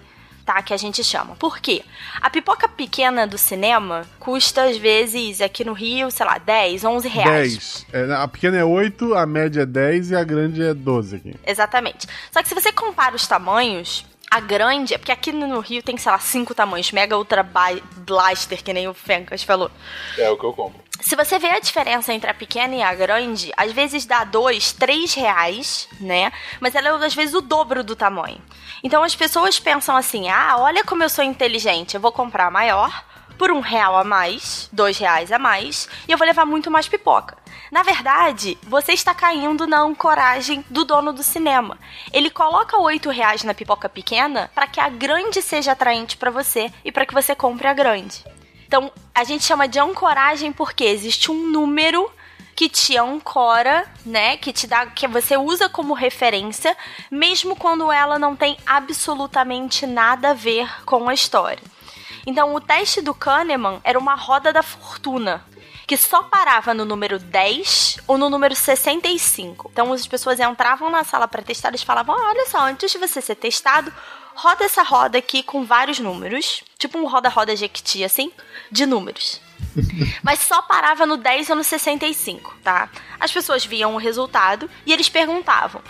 tá? Que a gente chama. Por quê? A pipoca pequena do cinema custa, às vezes, aqui no Rio, sei lá, 10, 11 reais. 10. É, a pequena é 8, a média é 10 e a grande é 12 aqui. Exatamente. Só que se você compara os tamanhos, a grande, é porque aqui no Rio tem, sei lá, cinco tamanhos. Mega Ultra Blaster, que nem o Fencas falou. É o que eu compro. Se você vê a diferença entre a pequena e a grande, às vezes dá dois, três reais, né? Mas ela é às vezes o dobro do tamanho. Então as pessoas pensam assim: ah, olha como eu sou inteligente, eu vou comprar a maior por um real a mais, dois reais a mais, e eu vou levar muito mais pipoca. Na verdade, você está caindo na ancoragem do dono do cinema. Ele coloca oito reais na pipoca pequena para que a grande seja atraente para você e para que você compre a grande. Então, a gente chama de ancoragem porque existe um número que te ancora, né? Que te dá, que você usa como referência, mesmo quando ela não tem absolutamente nada a ver com a história. Então, o teste do Kahneman era uma roda da fortuna, que só parava no número 10 ou no número 65. Então, as pessoas entravam na sala para testar, eles falavam: ah, olha só, antes de você ser testado, roda essa roda aqui com vários números, tipo um roda-roda Jequiti, assim, de números. Mas só parava no 10 ou no 65, tá? As pessoas viam o resultado e eles perguntavam: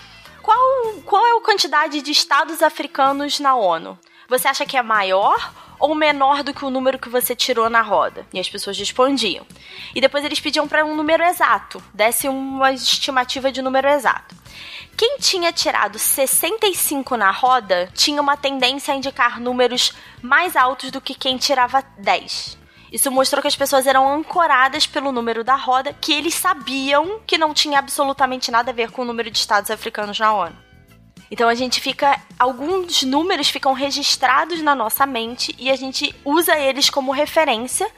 qual, qual é a quantidade de estados africanos na ONU? Você acha que é maior ou menor do que o número que você tirou na roda? E as pessoas respondiam. E depois eles pediam para um número exato, desse uma estimativa de número exato. Quem tinha tirado 65 na roda tinha uma tendência a indicar números mais altos do que quem tirava 10. Isso mostrou que as pessoas eram ancoradas pelo número da roda, que eles sabiam que não tinha absolutamente nada a ver com o número de estados africanos na ONU. Então a gente fica. Alguns números ficam registrados na nossa mente e a gente usa eles como referência,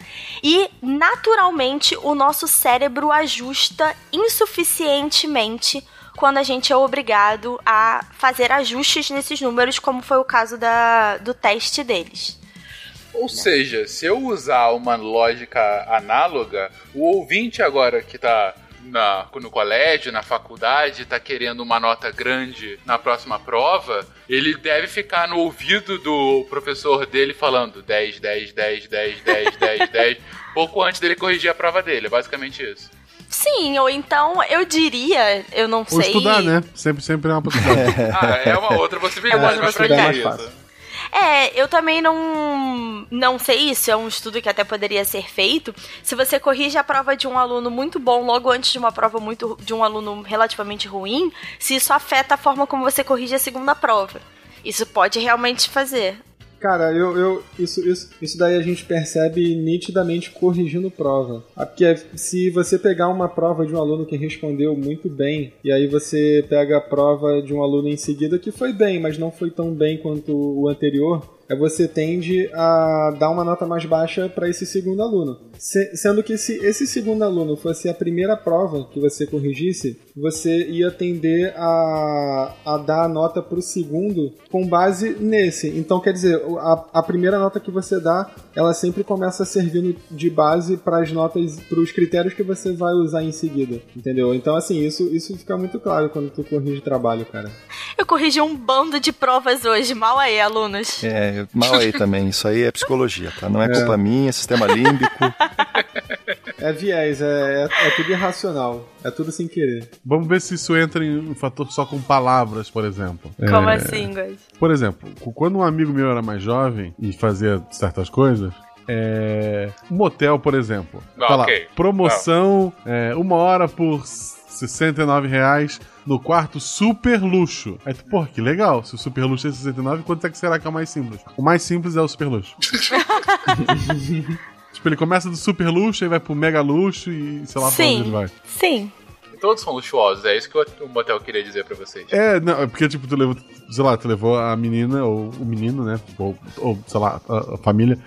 e naturalmente o nosso cérebro ajusta insuficientemente quando a gente é obrigado a fazer ajustes nesses números, como foi o caso da, do teste deles. Ou seja, se eu usar uma lógica análoga, o ouvinte agora que está na, no colégio, na faculdade, está querendo uma nota grande na próxima prova, ele deve ficar no ouvido do professor dele falando 10, 10, 10, 10, 10, 10, 10, pouco antes dele corrigir a prova dele. É basicamente isso. Sim, ou então eu diria, eu não ou sei. estudar, né? Sempre, sempre é uma possibilidade. ah, é uma outra possibilidade, é mas pra que isso? É, eu também não, não sei isso, é um estudo que até poderia ser feito. Se você corrige a prova de um aluno muito bom logo antes de uma prova muito de um aluno relativamente ruim, se isso afeta a forma como você corrige a segunda prova. Isso pode realmente fazer. Cara, eu, eu isso, isso, isso daí a gente percebe nitidamente corrigindo prova. Ah, porque se você pegar uma prova de um aluno que respondeu muito bem, e aí você pega a prova de um aluno em seguida que foi bem, mas não foi tão bem quanto o anterior, você tende a dar uma nota mais baixa para esse segundo aluno. Se, sendo que se esse segundo aluno fosse a primeira prova que você corrigisse, você ia tender a, a dar a nota para o segundo com base nesse. Então, quer dizer, a, a primeira nota que você dá, ela sempre começa servindo de base para as notas, para os critérios que você vai usar em seguida, entendeu? Então, assim, isso, isso fica muito claro quando tu corrige trabalho, cara. Eu corrigi um bando de provas hoje, mal aí, alunos. É, mal aí também. Isso aí é psicologia, tá? Não é, é. culpa minha, é sistema límbico. É viés, é, é, é, tudo irracional. É tudo sem querer. Vamos ver se isso entra em um fator só com palavras, por exemplo. Como é... assim, guys? Por exemplo, quando um amigo meu era mais jovem e fazia certas coisas, é... Um motel, por exemplo. Ah, tá okay. lá, promoção, é, uma hora por 69 reais no quarto super luxo. Aí tu, porra, que legal. Se o super luxo é 69, quanto é que será que é o mais simples? O mais simples é o super luxo. tipo, ele começa do super luxo, aí vai pro mega luxo e sei lá Sim. pra onde ele vai. Sim todos são luxuosos, é isso que o motel queria dizer pra vocês. É, não, é porque, tipo, tu levou, sei lá, tu levou a menina, ou o menino, né? Ou, ou sei lá, a, a família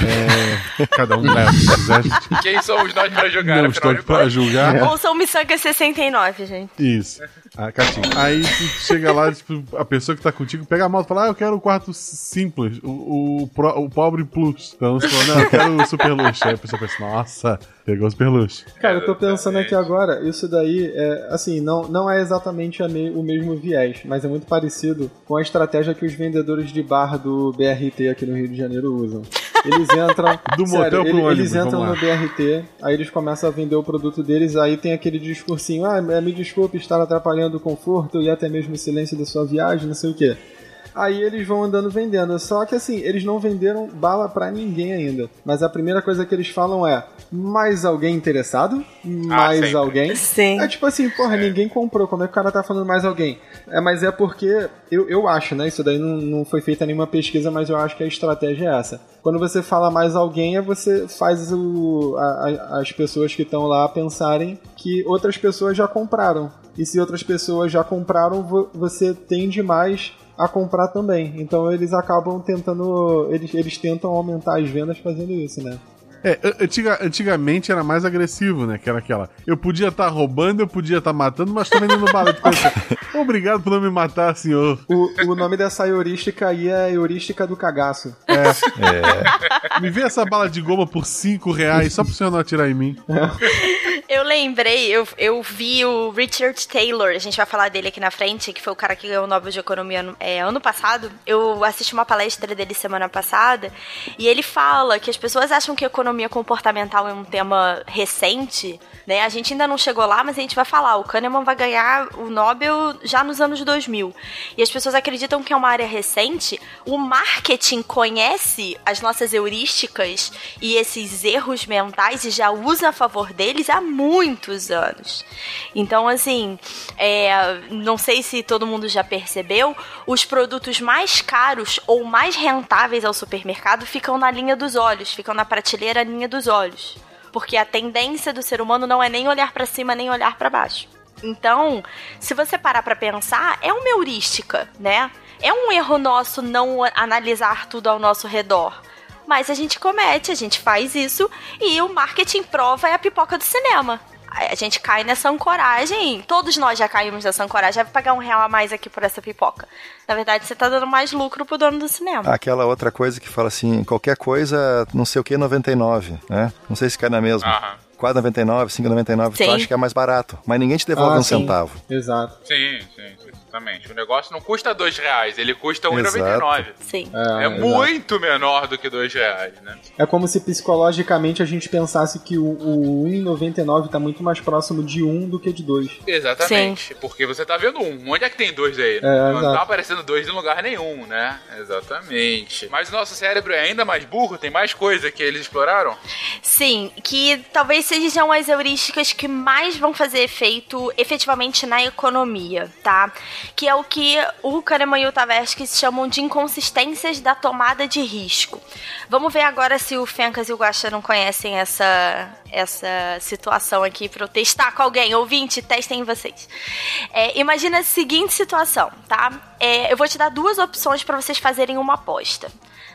é, cada um leva se quiser. Quem somos nós pra julgar? Não estou pra julgar. É. Ou são Missanga 69, gente. Isso. Ah, Catinho. Aí tu chega lá, tipo, a pessoa que tá contigo pega a moto e fala: Ah, eu quero o quarto simples, o, o, o pobre plus. Então você fala: Não, eu quero o super luxo. Aí a pessoa pensa: Nossa, pegou o super luxo. Cara, eu tô pensando aqui agora, isso daí é, assim, não, não é exatamente me, o mesmo viés, mas é muito parecido com a estratégia que os vendedores de bar do BRT aqui no Rio de Janeiro usam. Eles entram. Do sério, motel pro eles, ônibus, eles entram no BRT, aí eles começam a vender o produto deles, aí tem aquele discursinho: ah, me desculpe estar atrapalhando o conforto e até mesmo o silêncio da sua viagem, não sei o que. Aí eles vão andando vendendo. Só que assim, eles não venderam bala para ninguém ainda. Mas a primeira coisa que eles falam é: mais alguém interessado? Mais ah, alguém? Sim. É tipo assim, porra, ninguém comprou. Como é que o cara tá falando mais alguém? É, mas é porque eu, eu acho, né? Isso daí não, não foi feita nenhuma pesquisa, mas eu acho que a estratégia é essa. Quando você fala mais alguém, é você faz o, a, a, as pessoas que estão lá pensarem que outras pessoas já compraram. E se outras pessoas já compraram, você tende mais a comprar também. Então eles acabam tentando. Eles, eles tentam aumentar as vendas fazendo isso, né? É, antiga, antigamente era mais agressivo, né? Que era aquela. Eu podia estar tá roubando, eu podia estar tá matando, mas tô vendendo bala de coisa. Obrigado por não me matar, senhor. O, o nome dessa heurística aí é heurística do cagaço. É. é. Me vê essa bala de goma por 5 reais, só pro senhor não atirar em mim. Eu lembrei, eu, eu vi o Richard Taylor, a gente vai falar dele aqui na frente, que foi o cara que ganhou o Nobel de Economia é, ano passado. Eu assisti uma palestra dele semana passada e ele fala que as pessoas acham que economia comportamental é um tema recente, né? A gente ainda não chegou lá, mas a gente vai falar. O Kahneman vai ganhar o Nobel já nos anos 2000. E as pessoas acreditam que é uma área recente. O marketing conhece as nossas heurísticas e esses erros mentais e já usa a favor deles há muitos anos. Então, assim, é, não sei se todo mundo já percebeu, os produtos mais caros ou mais rentáveis ao supermercado ficam na linha dos olhos, ficam na prateleira linha dos olhos. Porque a tendência do ser humano não é nem olhar para cima nem olhar para baixo. Então, se você parar para pensar, é uma heurística, né? É um erro nosso não analisar tudo ao nosso redor. Mas a gente comete, a gente faz isso e o marketing prova é a pipoca do cinema a gente cai nessa ancoragem. Todos nós já caímos nessa ancoragem. Vai pagar um real a mais aqui por essa pipoca. Na verdade, você tá dando mais lucro pro dono do cinema. Aquela outra coisa que fala assim, qualquer coisa, não sei o que, 99, né? Não sei se cai na mesma. Aham. 4,99, 5,99, tu acha que é mais barato. Mas ninguém te devolve ah, um sim. centavo. Exato. Sim, sim. Exatamente. O negócio não custa dois reais, ele custa Exato. 1,99. Sim. É, exato. muito menor do que dois reais, né? É como se psicologicamente a gente pensasse que o, o 1,99 tá muito mais próximo de 1 do que de 2. Exatamente. Porque você tá vendo um. Onde é que tem dois aí? É, não exato. tá aparecendo dois em lugar nenhum, né? Exatamente. Mas o nosso cérebro é ainda mais burro, tem mais coisa que eles exploraram? Sim, que talvez sejam as heurísticas que mais vão fazer efeito efetivamente na economia, tá? Que é o que o Kahneman e o Tversky chamam de inconsistências da tomada de risco. Vamos ver agora se o Fencas e o Guaxa não conhecem essa, essa situação aqui para eu testar com alguém. Ouvinte, testem em vocês. É, imagina a seguinte situação, tá? É, eu vou te dar duas opções para vocês fazerem uma aposta.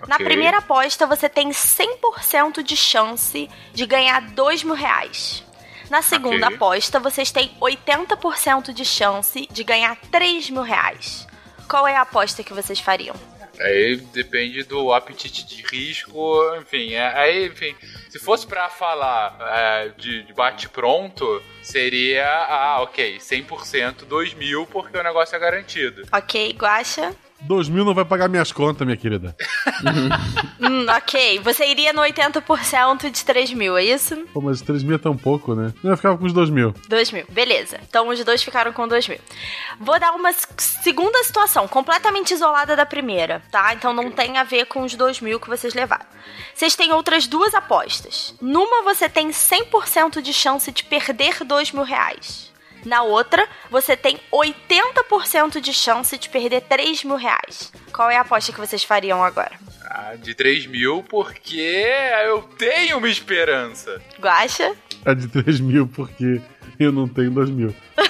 Na Ok. primeira aposta, você tem 100% de chance de ganhar 2 mil reais. Na segunda Ok. aposta, vocês têm 80% de chance de ganhar 3 mil reais. Qual é a aposta que vocês fariam? Aí depende do apetite de risco, enfim. é- aí, enfim, se fosse pra falar é, de, de bate-pronto, seria, ah, ok, 100%, 2 mil, porque o negócio é garantido. Ok, Guaxa? 2 mil não vai pagar minhas contas, minha querida. Hum, ok. Você iria no 80% de 3 mil, é isso? Pô, mas 3 mil é tão pouco, né? Eu ficava com os 2 mil. 2 mil, beleza. Então os dois ficaram com 2 mil. Vou dar uma segunda situação, completamente isolada da primeira, tá? Então não tem a ver com os 2 mil que vocês levaram. Vocês têm outras duas apostas. Numa você tem 100% de chance de perder 2 mil reais. Na outra, você tem 80% de chance de perder 3 mil reais. Qual é a aposta que vocês fariam agora? Ah, de 3 mil, porque eu tenho uma esperança. Guaxa? A de 3 mil, porque eu não tenho 2 mil.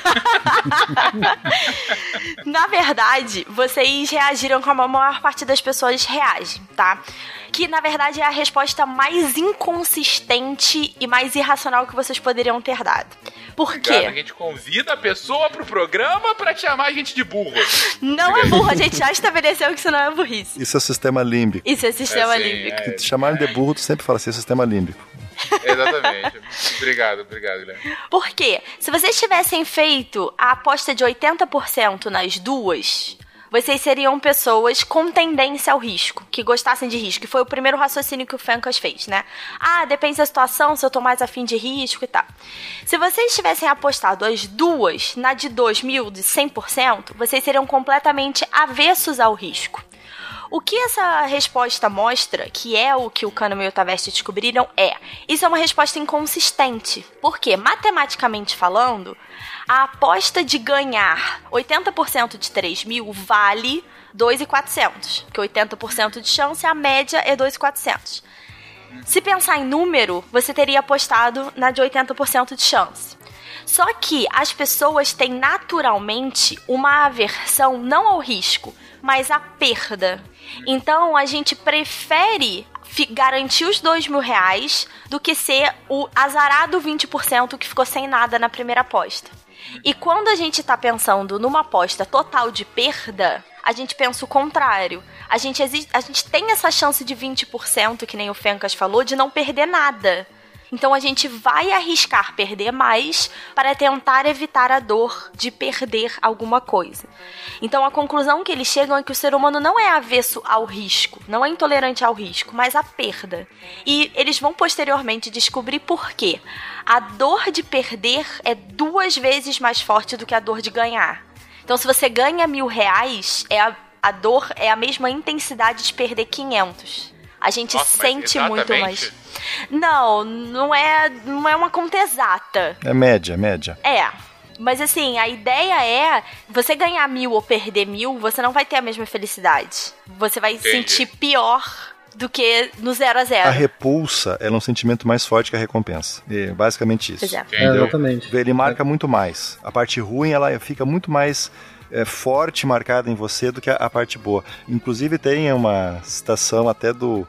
Na verdade, vocês reagiram como a maior parte das pessoas reagem, tá? Que na verdade é a resposta mais inconsistente e mais irracional que vocês poderiam ter dado. Por Cara, a quê? gente convida a pessoa pro programa pra chamar a gente de burro. Não é burro, a gente já estabeleceu que isso não é burrice. Isso é sístema límbico. Isso é sistema É, límbico. é. Se te chamarem de burro, tu sempre fala assim, é sistema límbico. Exatamente. obrigado, obrigado, Guilherme. Por quê? Se vocês tivessem feito a aposta de 80% nas duas, vocês seriam pessoas com tendência ao risco, que gostassem de risco. E foi o primeiro raciocínio que o Fencas fez, né? Ah, depende da situação, se eu tô mais afim de risco e tal. Se vocês tivessem apostado as duas na de 2 mil, de 100%, vocês seriam completamente avessos ao risco. O que essa resposta mostra, que é o que o Kahneman e o Tavesti descobriram, é isso é uma resposta inconsistente. Porque, matematicamente falando, a aposta de ganhar 80% de 3 mil vale 2,400. Porque 80% de chance, a média é 2,400. Se pensar em número, você teria apostado na de 80% de chance. Só que as pessoas têm naturalmente uma aversão não ao risco, mas à perda. Então a gente prefere garantir os dois mil reais do que ser o azarado 20% que ficou sem nada na primeira aposta. E quando a gente tá pensando numa aposta total de perda, a gente pensa o contrário. A gente, a gente tem essa chance de 20%, que nem o Fencas falou, de não perder nada. Então a gente vai arriscar perder mais para tentar evitar a dor de perder alguma coisa. Então a conclusão que eles chegam é que o ser humano não é avesso ao risco, não é intolerante ao risco, mas à perda. E eles vão posteriormente descobrir por quê. A dor de perder é duas vezes mais forte do que a dor de ganhar. Então se você ganha mil reais, é a, a dor é a mesma intensidade de perder 500. A gente Nossa, sente muito mais. Não, não é, não é uma conta exata. É média, média. É. Mas assim, a ideia é você ganhar mil ou perder mil, você não vai ter a mesma felicidade. Você vai Entendi. sentir pior do que no zero a zero. A repulsa é um sentimento mais forte que a recompensa. É basicamente isso. É. É, exatamente. Ele marca muito mais. A parte ruim ela fica muito mais é, forte marcada em você do que a, a parte boa. Inclusive tem uma citação até do,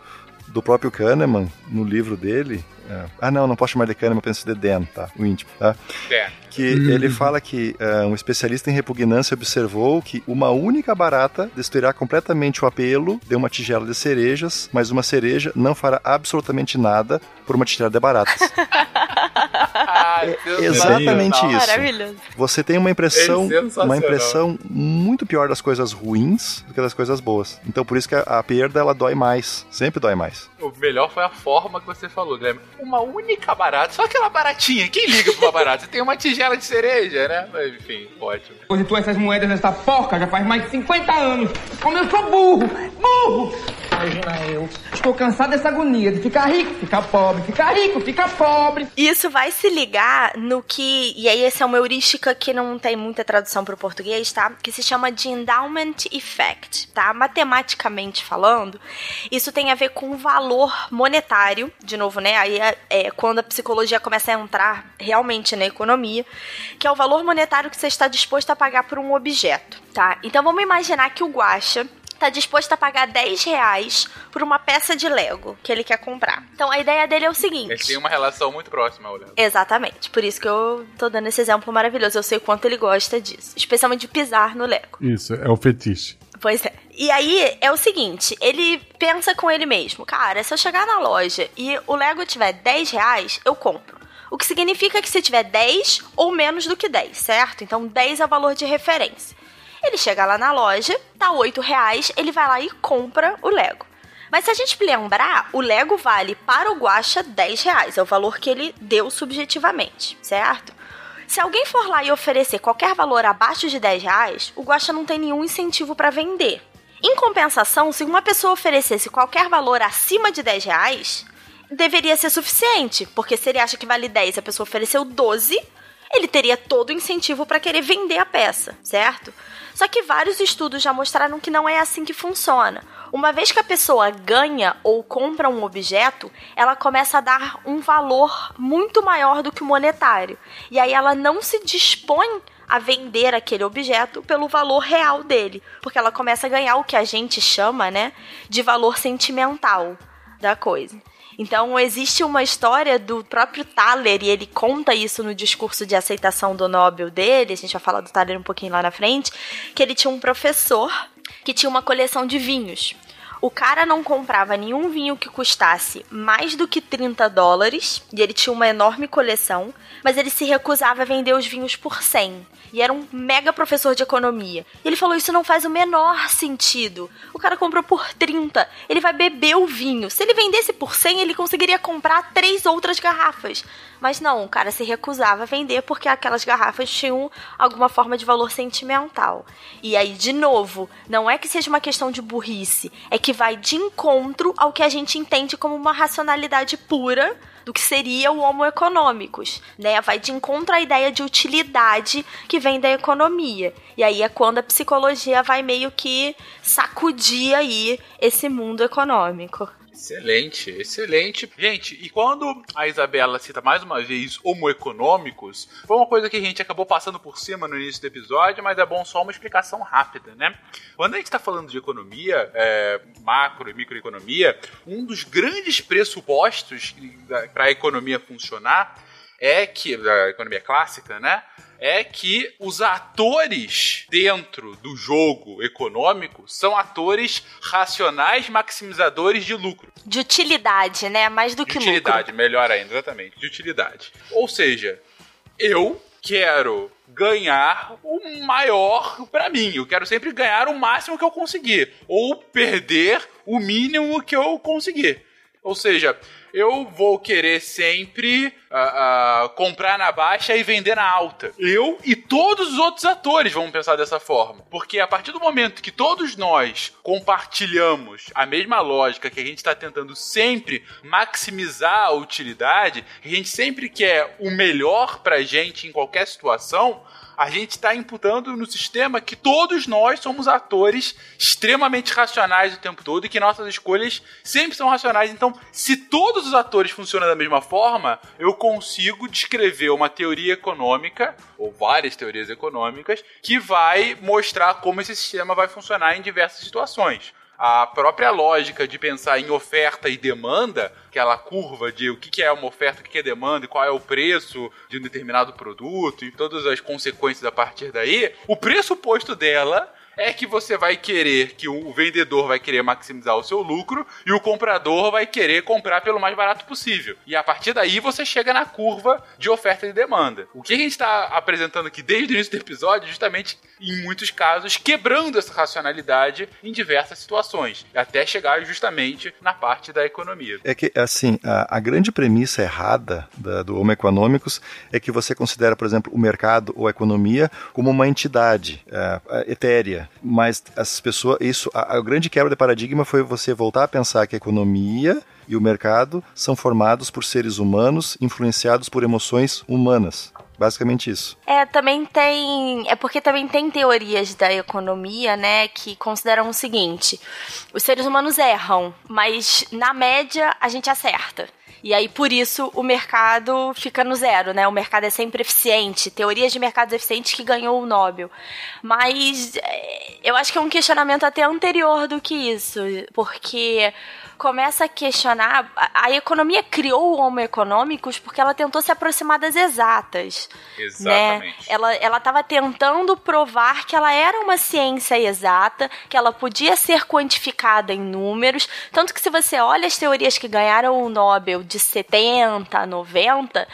do próprio Kahneman no livro dele. é, ah, não, não posso chamar de Kahneman, eu penso de Dan, tá? O íntimo, tá? É. Que ele fala que é, um especialista em repugnância observou que uma única barata destruirá completamente o apelo de uma tigela de cerejas, mas uma cereja não fará absolutamente nada por uma tigela de baratas. é exatamente isso. Maravilhoso. Você tem uma impressão, É uma impressão muito pior das coisas ruins do que das coisas boas. Então por isso que a, a perda ela dói mais, sempre dói mais. O melhor foi a forma que você falou, Guilherme. Uma única barata, só aquela baratinha. Quem liga pra uma barata? Você tem uma tigela de cereja, né? Mas, enfim, ótimo. Depositou essas moedas nessa porca já faz mais de 50 anos. Como eu sou burro! Burro! Imagina eu. Estou cansado dessa agonia de ficar rico, ficar pobre, ficar rico, ficar pobre. Isso vai se ligar no que. E aí, essa é uma heurística que não tem muita tradução para o português, tá? Que se chama de endowment effect, tá? Matematicamente falando, isso tem a ver com o valor monetário, de novo, né? Aí é, é quando a psicologia começa a entrar realmente na economia, que é o valor monetário que você está disposto a pagar por um objeto, tá? Então vamos imaginar que o Guaxa tá disposto a pagar 10 reais por uma peça de Lego que ele quer comprar. Então a ideia dele é o seguinte. Eles têm uma relação muito próxima, olhando. Exatamente, por isso que eu tô dando esse exemplo maravilhoso. Eu sei o quanto ele gosta disso, especialmente de pisar no Lego. Isso, é o fetiche. Pois é. E aí é o seguinte, ele pensa com ele mesmo, cara, se eu chegar na loja e o Lego tiver 10 reais, eu compro. O que significa que se tiver 10 ou menos do que 10, certo? Então 10 é o valor de referência. Ele chega lá na loja, tá 8 reais, ele vai lá e compra o Lego. Mas se a gente lembrar, o Lego vale para o Guaxa 10 reais, é o valor que ele deu subjetivamente, certo? Se alguém for lá e oferecer qualquer valor abaixo de 10 reais, o Guaxa não tem nenhum incentivo para vender. Em compensação, se uma pessoa oferecesse qualquer valor acima de 10 reais, deveria ser suficiente, porque se ele acha que vale 10 e a pessoa ofereceu 12, ele teria todo o incentivo para querer vender a peça, certo? Só que vários estudos já mostraram que não é assim que funciona. Uma vez que a pessoa ganha ou compra um objeto, ela começa a dar um valor muito maior do que o monetário. E aí ela não se dispõe a vender aquele objeto pelo valor real dele, porque ela começa a ganhar o que a gente chama, né, de valor sentimental da coisa. Então, existe uma história do próprio Thaler, e ele conta isso no discurso de aceitação do Nobel dele, a gente vai falar do Thaler um pouquinho lá na frente, que ele tinha um professor que tinha uma coleção de vinhos. O cara não comprava nenhum vinho que custasse mais do que 30 dólares, e ele tinha uma enorme coleção, mas ele se recusava a vender os vinhos por 100. E era um mega professor de economia. E ele falou: Isso não faz o menor sentido. O cara comprou por 30, ele vai beber o vinho. Se ele vendesse por 100, ele conseguiria comprar três outras garrafas. Mas não, o cara se recusava a vender porque aquelas garrafas tinham alguma forma de valor sentimental. E aí, de novo, não é que seja uma questão de burrice, é que vai de encontro ao que a gente entende como uma racionalidade pura do que seria o homo econômicos, né? Vai de encontro à ideia de utilidade que vem da economia. E aí é quando a psicologia vai meio que sacudir aí esse mundo econômico. Excelente, excelente. Gente, e quando a Isabela cita mais uma vez homo econômicos, foi uma coisa que a gente acabou passando por cima no início do episódio, mas é bom só uma explicação rápida, né? Quando a gente está falando de economia, é, macro e microeconomia, um dos grandes pressupostos para a economia funcionar é que, da economia clássica, né? É que os atores dentro do jogo econômico são atores racionais maximizadores de lucro. De utilidade, né? Mais do De que utilidade, lucro. melhor ainda, exatamente. De utilidade. Ou seja, eu quero ganhar o maior pra mim. Eu quero sempre ganhar o máximo que eu conseguir. Ou perder o mínimo que eu conseguir. Ou seja, eu vou querer sempre ah, ah, comprar na baixa e vender na alta. Eu e todos os outros atores vão pensar dessa forma. Porque a partir do momento que todos nós compartilhamos a mesma lógica, que a gente está tentando sempre maximizar a utilidade, a gente sempre quer o melhor pra gente em qualquer situação, a gente está imputando no sistema que todos nós somos atores extremamente racionais o tempo todo e que nossas escolhas sempre são racionais. Então, se todos os atores funcionam da mesma forma, eu consigo descrever uma teoria econômica, ou várias teorias econômicas, que vai mostrar como esse sistema vai funcionar em diversas situações. A própria lógica de pensar em oferta e demanda, aquela curva de o que é uma oferta, o que é demanda e qual é o preço de um determinado produto e todas as consequências a partir daí, o pressuposto dela é que você vai querer que o vendedor vai querer maximizar o seu lucro e o comprador vai querer comprar pelo mais barato possível. E a partir daí você chega na curva de oferta e demanda. O que a gente está apresentando aqui desde o início do episódio, é justamente em muitos casos, quebrando essa racionalidade em diversas situações, até chegar justamente na parte da economia. É que, assim, a, a grande premissa errada da, do Homo Econômicos é que você considera, por exemplo, o mercado ou a economia como uma entidade é, é etérea, mas as pessoas, isso, a, a grande quebra de paradigma foi você voltar a pensar que a economia e o mercado são formados por seres humanos influenciados por emoções humanas. Basicamente isso. É, também tem. É porque também tem teorias da economia, né, que consideram o seguinte: os seres humanos erram, mas na média a gente acerta. E aí, por isso, o mercado fica no zero, né? O mercado é sempre eficiente. Teorias de mercados eficientes que ganhou o Nobel. Mas é, eu acho que é um questionamento até anterior do que isso. Porque começa a questionar. A, a economia criou o Homo econômicos porque ela tentou se aproximar das exatas. Né? Exatamente. Né? Ela ela estava tentando provar que ela era uma ciência exata, que ela podia ser quantificada em números. Tanto que se você olha as teorias que ganharam o Nobel de 70 a 90,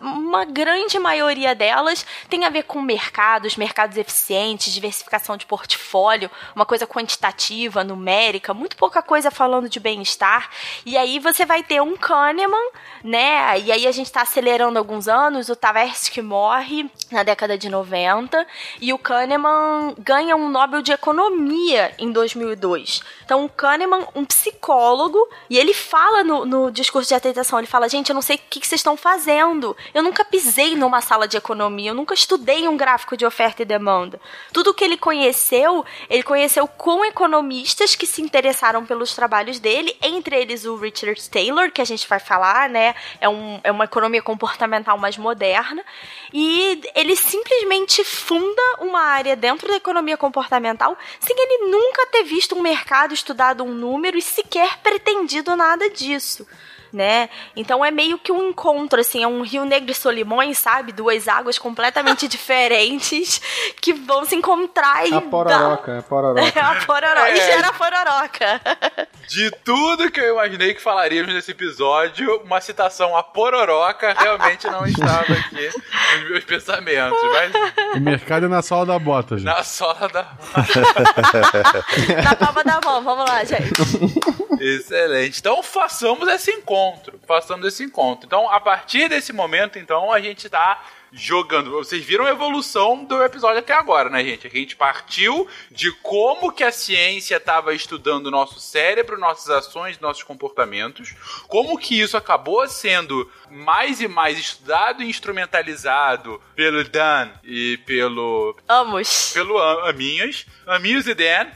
uma grande maioria delas tem a ver com mercados, mercados eficientes, diversificação de portfólio, uma coisa quantitativa, numérica, muito pouca coisa falando de bem-estar. E aí você vai ter um Kahneman, né? E aí a gente está acelerando alguns anos, o Tversky morre na década de 90 e o Kahneman ganha um Nobel de Economia em 2002. Então o Kahneman, um psicólogo, e ele fala no, no discurso de atentação, ele fala, gente, eu não sei o que, que vocês estão fazendo eu nunca pisei numa sala de economia, eu nunca estudei um gráfico de oferta e demanda. Tudo que ele conheceu, ele conheceu com economistas que se interessaram pelos trabalhos dele, entre eles o Richard Taylor, que a gente vai falar, né? É, um, é uma economia comportamental mais moderna. E ele simplesmente funda uma área dentro da economia comportamental sem ele nunca ter visto um mercado, estudado um número e sequer pretendido nada disso né? Então é meio que um encontro, assim, é um Rio Negro e Solimões, sabe? Duas águas completamente diferentes que vão se encontrar e. A pororoca, dá... a pororoca. É a pororoca. É. E gera a pororoca. De tudo que eu imaginei que falaríamos nesse episódio, uma citação a pororoca realmente não estava aqui nos meus pensamentos. Mas... O mercado é na sola da bota, gente. Na sola da Na palma da mão, vamos lá, gente. Excelente. Então façamos esse encontro. Façamos esse encontro. Então, a partir desse momento, então, a gente tá jogando. Vocês viram a evolução do episódio até agora, né, gente? A gente partiu de como que a ciência estava estudando o nosso cérebro, nossas ações, nossos comportamentos, como que isso acabou sendo mais e mais estudado e instrumentalizado pelo Dan e pelo... Amos. Pelo Aminhas. Aminhos e Dan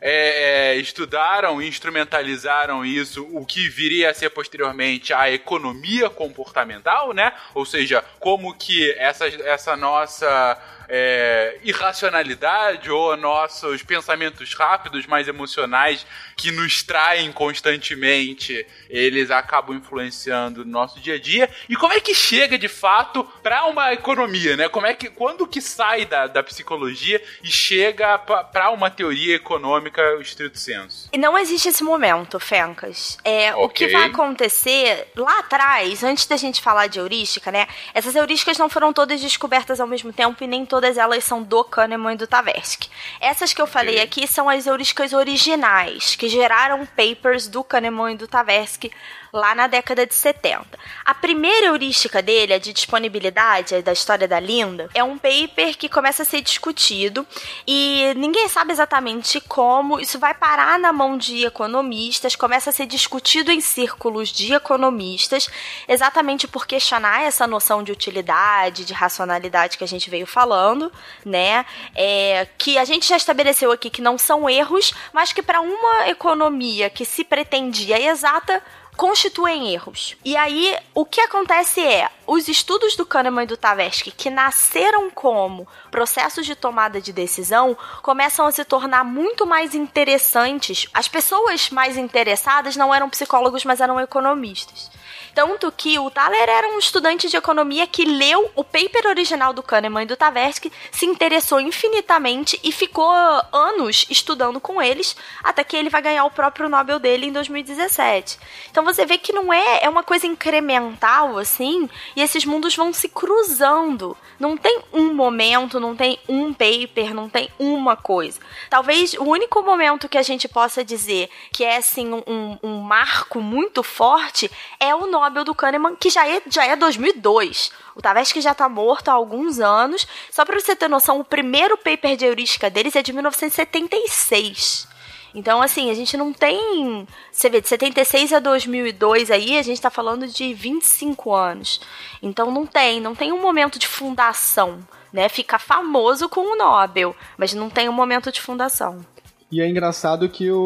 é, é, estudaram e instrumentalizaram isso, o que viria a ser posteriormente a economia comportamental, né? Ou seja, como que essa, essa nossa é, irracionalidade ou nossos pensamentos rápidos, mais emocionais, que nos traem constantemente, eles acabam influenciando no nosso dia a dia. E como é que chega de fato para uma economia, né? Como é que quando que sai da, da psicologia e chega para uma teoria econômica estrito senso? E não existe esse momento, Fencas. É, okay. O que vai acontecer lá atrás, antes da gente falar de heurística, né? Essas heurísticas não foram todas descobertas ao mesmo tempo e nem todas elas são do Kahneman e do Tversky. Essas que eu falei aqui são as heurísticas originais, que geraram papers do Kahneman e do Tversky lá na década de 70. A primeira heurística dele, a de disponibilidade, da história da Linda, é um paper que começa a ser discutido e ninguém sabe exatamente como. Isso vai parar na mão de economistas, começa a ser discutido em círculos de economistas, exatamente por questionar essa noção de utilidade, de racionalidade que a gente veio falando, né? É, que a gente já estabeleceu aqui que não são erros, mas que para uma economia que se pretendia exata, constituem erros. E aí, o que acontece é, os estudos do Kahneman e do Tversky, que nasceram como processos de tomada de decisão, começam a se tornar muito mais interessantes. As pessoas mais interessadas não eram psicólogos, mas eram economistas. Tanto que o Thaler era um estudante de economia que leu o paper original do Kahneman e do Tversky, se interessou infinitamente e ficou anos estudando com eles, até que ele vai ganhar o próprio Nobel dele em 2017. Então você vê que não é, é uma coisa incremental assim, e esses mundos vão se cruzando. Não tem um momento, não tem um paper, não tem uma coisa. Talvez o único momento que a gente possa dizer que é assim um, um marco muito forte é o Nobel do Kahneman, que já é, já é 2002. O Tversky já está morto há alguns anos. Só para você ter noção, o primeiro paper de heurística deles é de 1976. Então, assim, a gente não tem. Você vê, de 76 a 2002 aí, a gente está falando de 25 anos. Então, não tem, não tem um momento de fundação, né? Fica famoso com o Nobel, mas não tem um momento de fundação. E é engraçado que o,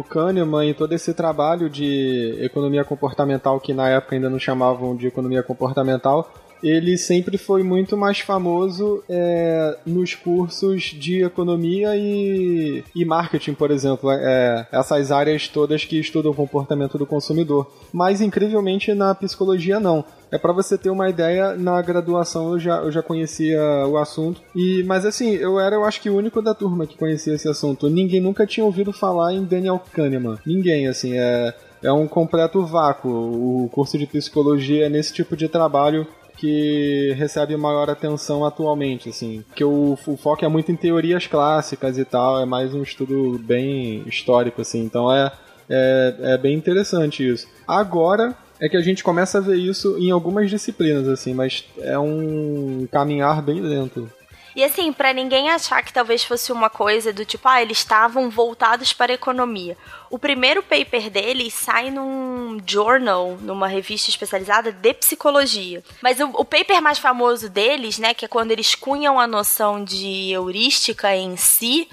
o Kahneman e todo esse trabalho de economia comportamental, que na época ainda não chamavam de economia comportamental, ele sempre foi muito mais famoso é, nos cursos de economia e, e marketing, por exemplo. É, essas áreas todas que estudam o comportamento do consumidor. Mas, incrivelmente, na psicologia, não. É para você ter uma ideia, na graduação eu já, eu já conhecia o assunto. e Mas assim, eu era, eu acho que o único da turma que conhecia esse assunto. Ninguém nunca tinha ouvido falar em Daniel Kahneman. Ninguém, assim, é, é um completo vácuo. O curso de psicologia é nesse tipo de trabalho que recebe maior atenção atualmente, assim. Que o, o foco é muito em teorias clássicas e tal, é mais um estudo bem histórico, assim. Então é, é, é bem interessante isso. Agora, é que a gente começa a ver isso em algumas disciplinas, assim, mas é um caminhar bem lento. E assim, para ninguém achar que talvez fosse uma coisa do tipo, ah, eles estavam voltados para a economia. O primeiro paper deles sai num journal, numa revista especializada de psicologia. Mas o, o paper mais famoso deles, né, que é quando eles cunham a noção de heurística em si,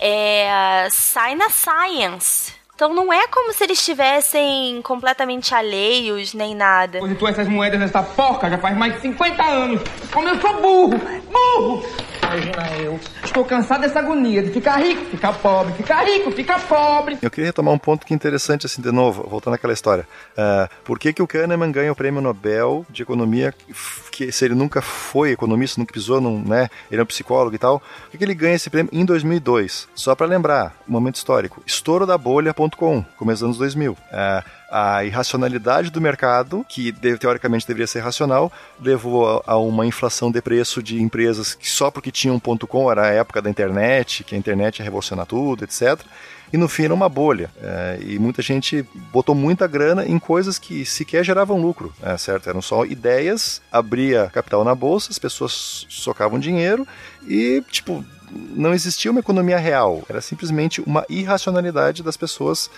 é, sai na Science. Então não é como se eles estivessem completamente alheios nem nada. Depositou essas moedas nessa porca já faz mais de 50 anos. Como eu sou burro! Burro! Imagina eu. Estou cansado dessa agonia de ficar rico, ficar pobre, ficar rico, ficar pobre. Eu queria retomar um ponto que é interessante, assim, de novo, voltando àquela história. Uh, por que, que o Kahneman ganha o prêmio Nobel de Economia, que se ele nunca foi economista, nunca pisou num, né, ele é um psicólogo e tal, por que, que ele ganha esse prêmio em 2002? Só para lembrar, momento histórico, estouro da bolha.com, começo dos anos 2000. Uh, a irracionalidade do mercado, que teoricamente deveria ser racional, levou a, uma inflação de preço de empresas que só porque tinham ponto .com era a época da internet, que a internet ia revolucionar tudo, etc. E no fim era uma bolha. É, e muita gente botou muita grana em coisas que sequer geravam lucro, é, certo? Eram só ideias, abria capital na bolsa, as pessoas socavam dinheiro e, tipo, não existia uma economia real. Era simplesmente uma irracionalidade das pessoas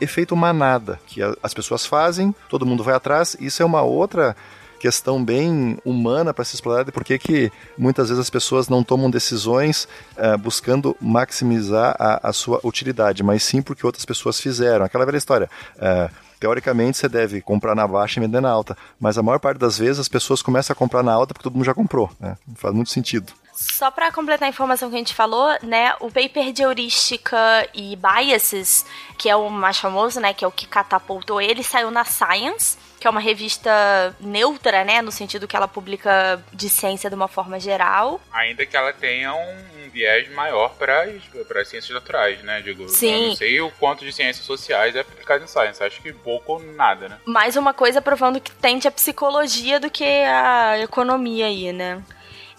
efeito manada, que as pessoas fazem, todo mundo vai atrás, isso é uma outra questão bem humana para se explorar de por que, que muitas vezes as pessoas não tomam decisões uh, buscando maximizar a, a, sua utilidade, mas sim porque outras pessoas fizeram. Aquela velha história. Uh, teoricamente você deve comprar na baixa e vender na alta, mas a maior parte das vezes as pessoas começam a comprar na alta porque todo mundo já comprou. Né? Faz muito sentido. Só para completar a informação que a gente falou, né, o paper de heurística e biases, que é o mais famoso, né, que é o que catapultou ele, saiu na Science, que é uma revista neutra, né, no sentido que ela publica de ciência de uma forma geral. Ainda que ela tenha um, viés maior para as ciências naturais, né, digo. Sim. Eu não sei o quanto de ciências sociais é aplicado em Science, acho que pouco ou nada, né. Mais uma coisa provando que tende a psicologia do que a economia aí, né.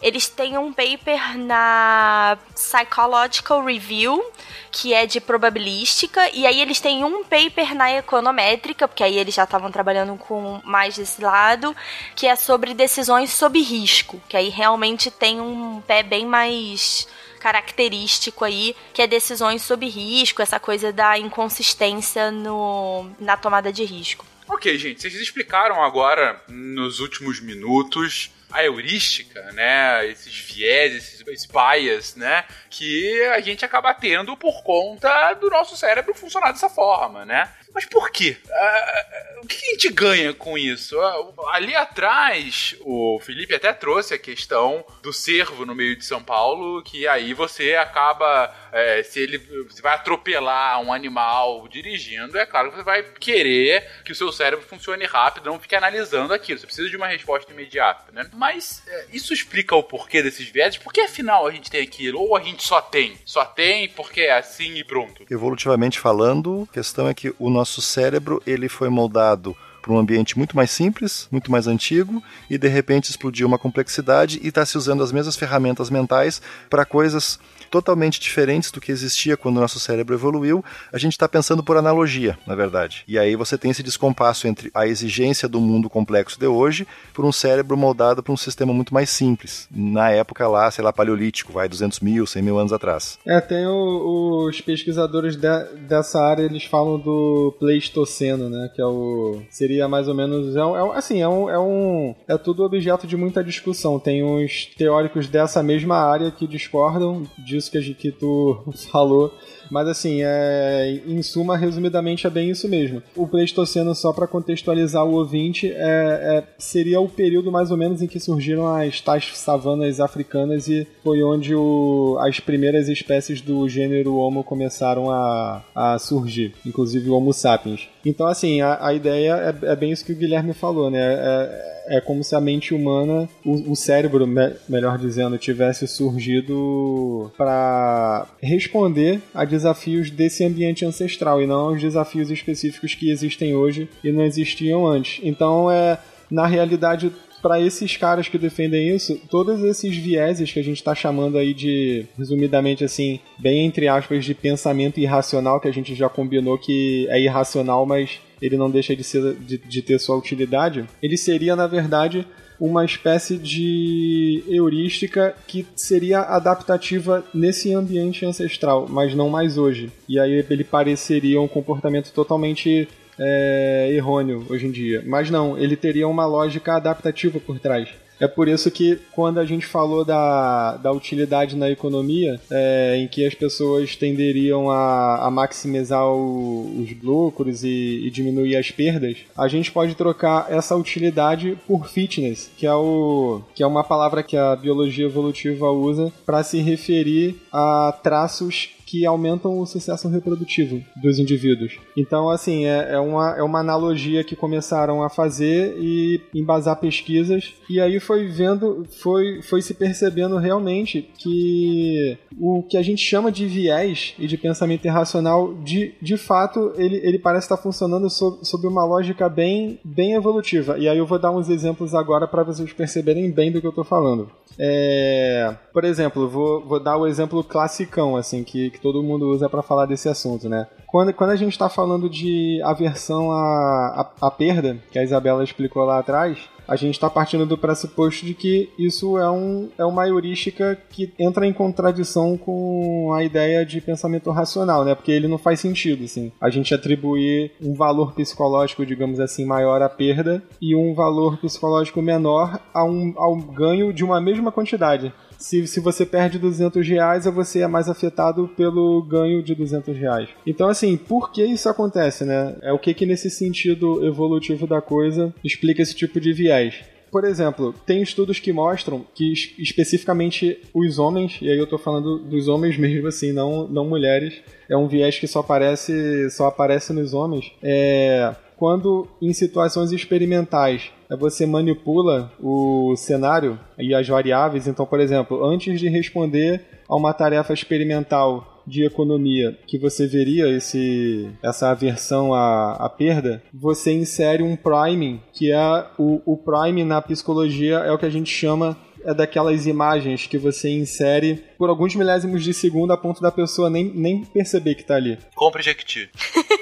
Eles têm um paper na Psychological Review, que é de probabilística, e aí eles têm um paper na econométrica, porque aí eles já estavam trabalhando com mais desse lado, que é sobre decisões sob risco, que aí realmente tem um pé bem mais característico aí, que é decisões sob risco, essa coisa da inconsistência no, na tomada de risco. Ok, gente, vocês explicaram agora nos últimos minutos a heurística, né? Esses viés, esses, bias, né? Que a gente acaba tendo por conta do nosso cérebro funcionar dessa forma, né? Mas por quê? Uh, o que a gente ganha com isso? Uh, ali atrás, o Felipe até trouxe a questão do cervo no meio de São Paulo, que aí você acaba, é, se ele você vai atropelar um animal dirigindo, é claro que você vai querer que o seu cérebro funcione rápido, não fique analisando aquilo. Você precisa de uma resposta imediata, né? Mas é, isso explica o porquê desses viéses? Por que afinal a gente tem aquilo? Ou a gente só tem? Só tem porque é assim e pronto? Evolutivamente falando, a questão é que o nosso nosso cérebro ele foi moldado para um ambiente muito mais simples, muito mais antigo, e de repente explodiu uma complexidade e está se usando as mesmas ferramentas mentais para coisas totalmente diferentes do que existia quando o nosso cérebro evoluiu, a gente está pensando por analogia, na verdade. E aí você tem esse descompasso entre a exigência do mundo complexo de hoje por um cérebro moldado para um sistema muito mais simples. Na época lá, sei lá, paleolítico, vai 200 mil, 100 mil anos atrás. É, tem o, os pesquisadores de, dessa área, eles falam do Pleistoceno, né, que é o... seria mais ou menos... É, é, assim, é um, é um... é tudo objeto de muita discussão. Tem uns teóricos dessa mesma área que discordam de disso que, a, que tu falou. Mas assim, é, em suma, resumidamente é bem isso mesmo. O Pleistoceno, só para contextualizar o ouvinte, é, é, seria o período mais ou menos em que surgiram as tais savanas africanas e foi onde o, as primeiras espécies do gênero Homo começaram a, a surgir, inclusive o Homo sapiens. Então, assim, a, a ideia é, é, bem isso que o Guilherme falou, né? É, é como se a mente humana, o, cérebro, me, melhor dizendo, tivesse surgido para responder a desafios desse ambiente ancestral e não aos desafios específicos que existem hoje e não existiam antes. Então, é na realidade, para esses caras que defendem isso, todos esses vieses que a gente está chamando aí de, resumidamente assim, bem entre aspas, de pensamento irracional, que a gente já combinou que é irracional, mas ele não deixa de, ser, de, de ter sua utilidade, ele seria, na verdade, uma espécie de heurística que seria adaptativa nesse ambiente ancestral, mas não mais hoje. E aí ele pareceria um comportamento totalmente é, errôneo hoje em dia. Mas não, ele teria uma lógica adaptativa por trás. É por isso que quando a gente falou da, da utilidade na economia, é, em que as pessoas tenderiam a, a maximizar o, os lucros e, e, diminuir as perdas, a gente pode trocar essa utilidade por fitness, que é, o, que é uma palavra que a biologia evolutiva usa para se referir a traços que aumentam o sucesso reprodutivo dos indivíduos. Então, assim, é, é, uma, é uma analogia que começaram a fazer e embasar pesquisas, e aí foi vendo, foi, foi se percebendo realmente que o que a gente chama de viés e de pensamento irracional, de, de fato, ele, ele parece estar funcionando sob, sob uma lógica bem, bem evolutiva. E aí eu vou dar uns exemplos agora para vocês perceberem bem do que eu estou falando. É, por exemplo, vou, vou dar o exemplo classicão, assim, que, que todo mundo usa para falar desse assunto, né? Quando, quando a gente está falando de aversão à, à, à perda, que a Isabela explicou lá atrás, a gente está partindo do pressuposto de que isso é, um, é uma heurística que entra em contradição com a ideia de pensamento racional, né? Porque ele não faz sentido, assim. A gente atribuir um valor psicológico, digamos assim, maior à perda e um valor psicológico menor a um, ao ganho de uma mesma quantidade se, se você perde 200 reais, você é mais afetado pelo ganho de 200 reais. Então, assim, por que isso acontece, né? É o que que nesse sentido evolutivo da coisa explica esse tipo de viés. Por exemplo, tem estudos que mostram que especificamente os homens, e aí eu tô falando dos homens mesmo assim, não, não mulheres, é um viés que só aparece, só aparece nos homens, é, quando em situações experimentais é você manipula o cenário e as variáveis. Então, por exemplo, antes de responder a uma tarefa experimental de economia que você veria esse, essa aversão à, à perda, você insere um priming, que é o, o prime na psicologia é o que a gente chama é daquelas imagens que você insere por alguns milésimos de segundo a ponto da pessoa nem, nem perceber que tá ali. Compre Jequiti.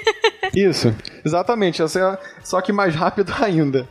Isso, exatamente. Só que mais rápido ainda.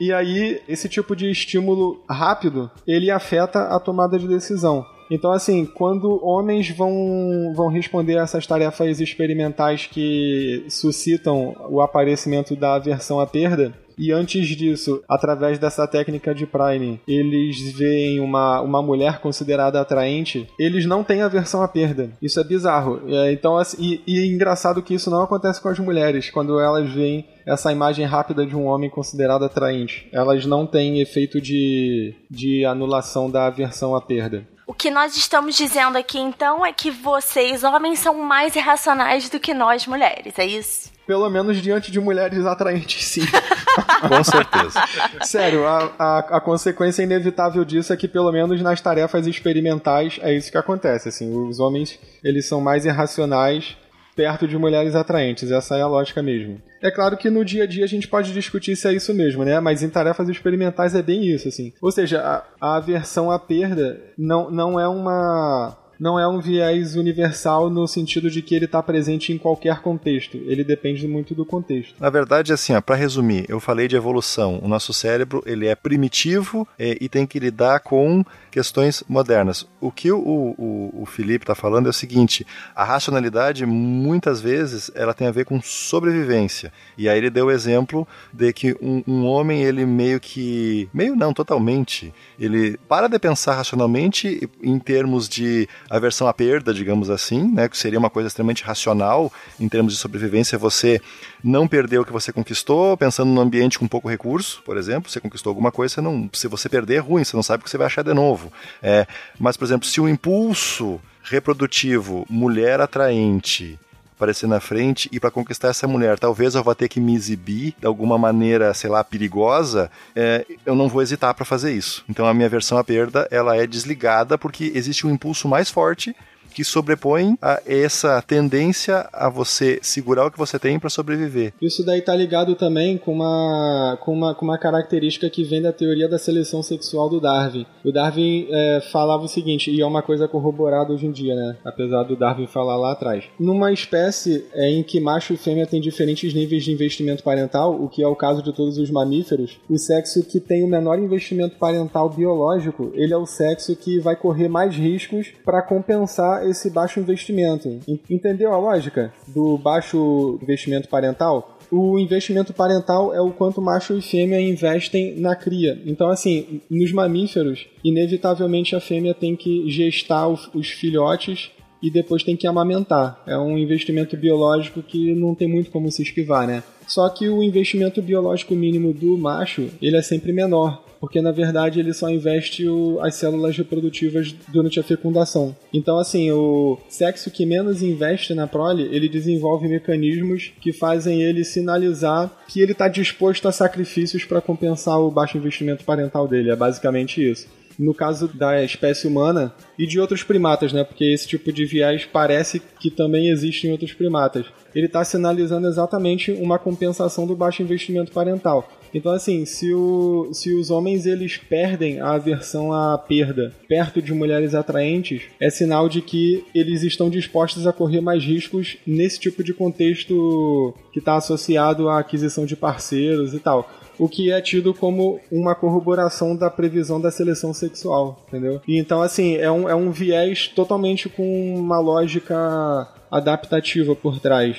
E aí, esse tipo de estímulo rápido, ele afeta a tomada de decisão. Então, assim, quando homens vão, vão responder a essas tarefas experimentais que suscitam o aparecimento da aversão à perda, e antes disso, através dessa técnica de Prime, eles veem uma, uma mulher considerada atraente, eles não têm aversão à perda. Isso é bizarro. É, então, assim, e, e é engraçado que isso não acontece com as mulheres, quando elas veem essa imagem rápida de um homem considerado atraente. Elas não têm efeito de, de anulação da aversão à perda. O que nós estamos dizendo aqui então é que vocês, homens, são mais irracionais do que nós, mulheres, é isso? Pelo menos diante de mulheres atraentes, sim. Com certeza. Sério, a, a, a, consequência inevitável disso é que, pelo menos nas tarefas experimentais, é isso que acontece. Assim, os homens eles são mais irracionais perto de mulheres atraentes. Essa é a lógica mesmo. É claro que no dia a dia a gente pode discutir se é isso mesmo, né? Mas em tarefas experimentais é bem isso, assim. Ou seja, a, a aversão à perda não, não é uma não é um viés universal no sentido de que ele está presente em qualquer contexto. Ele depende muito do contexto. Na verdade, assim, para resumir, eu falei de evolução. O nosso cérebro ele é primitivo é, e tem que lidar com questões modernas. O que o, o, o Felipe está falando é o seguinte: a racionalidade muitas vezes ela tem a ver com sobrevivência. E aí ele deu o exemplo de que um, um homem ele meio que meio não totalmente ele para de pensar racionalmente em termos de aversão à perda, digamos assim, né, que seria uma coisa extremamente racional em termos de sobrevivência. Você não perder o que você conquistou, pensando num ambiente com pouco recurso, por exemplo, você conquistou alguma coisa, não, se você perder é ruim, você não sabe o que você vai achar de novo. É, mas, por exemplo, se o impulso reprodutivo, mulher atraente, aparecer na frente e para conquistar essa mulher, talvez eu vá ter que me exibir de alguma maneira, sei lá, perigosa, é, eu não vou hesitar para fazer isso. Então a minha versão à perda, ela é desligada porque existe um impulso mais forte que sobrepõe a essa tendência a você segurar o que você tem para sobreviver. Isso daí tá ligado também com uma, com, uma, com uma característica que vem da teoria da seleção sexual do Darwin. O Darwin é, falava o seguinte, e é uma coisa corroborada hoje em dia, né? Apesar do Darwin falar lá atrás. Numa espécie é, em que macho e fêmea têm diferentes níveis de investimento parental, o que é o caso de todos os mamíferos, o sexo que tem o menor investimento parental biológico, ele é o sexo que vai correr mais riscos para compensar esse baixo investimento. Entendeu a lógica do baixo investimento parental? o investimento parental é o quanto macho e fêmea investem na cria. Então, assim, nos mamíferos, inevitavelmente a fêmea tem que gestar os filhotes e depois tem que amamentar. É um investimento biológico que não tem muito como se esquivar, né? Só que o investimento biológico mínimo do macho, ele é sempre menor porque na verdade ele só investe o, as células reprodutivas durante a fecundação. Então, assim, o sexo que menos investe na prole, ele desenvolve mecanismos que fazem ele sinalizar que ele está disposto a sacrifícios para compensar o baixo investimento parental dele. É basicamente isso no caso da espécie humana e de outros primatas, né? Porque esse tipo de viés parece que também existe em outros primatas. Ele está sinalizando exatamente uma compensação do baixo investimento parental. Então, assim, se, o, se os homens eles perdem a aversão à perda perto de mulheres atraentes, é sinal de que eles estão dispostos a correr mais riscos nesse tipo de contexto que está associado à aquisição de parceiros e tal o que é tido como uma corroboração da previsão da seleção sexual, entendeu? E então, assim, é um, é um viés totalmente com uma lógica adaptativa por trás.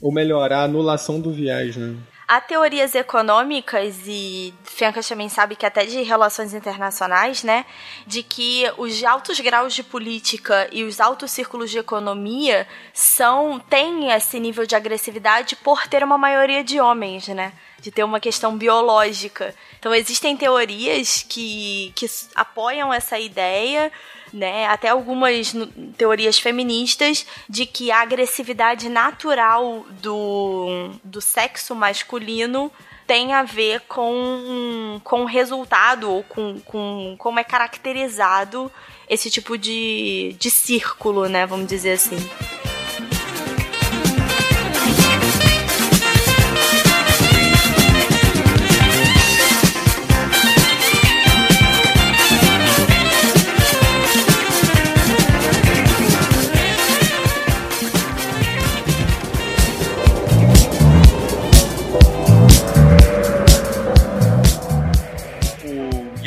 Ou melhor, a anulação do viés, né? Há teorias econômicas, e Fencas também sabe que até de relações internacionais, né? De que os altos graus de política e os altos círculos de economia são têm esse nível de agressividade por ter uma maioria de homens, né? De ter uma questão biológica. Então existem teorias que, que apoiam essa ideia né? Até algumas teorias feministas de que a agressividade natural do, do sexo masculino tem a ver com, com o resultado ou com, com como é caracterizado esse tipo de, de círculo, né? Vamos dizer assim.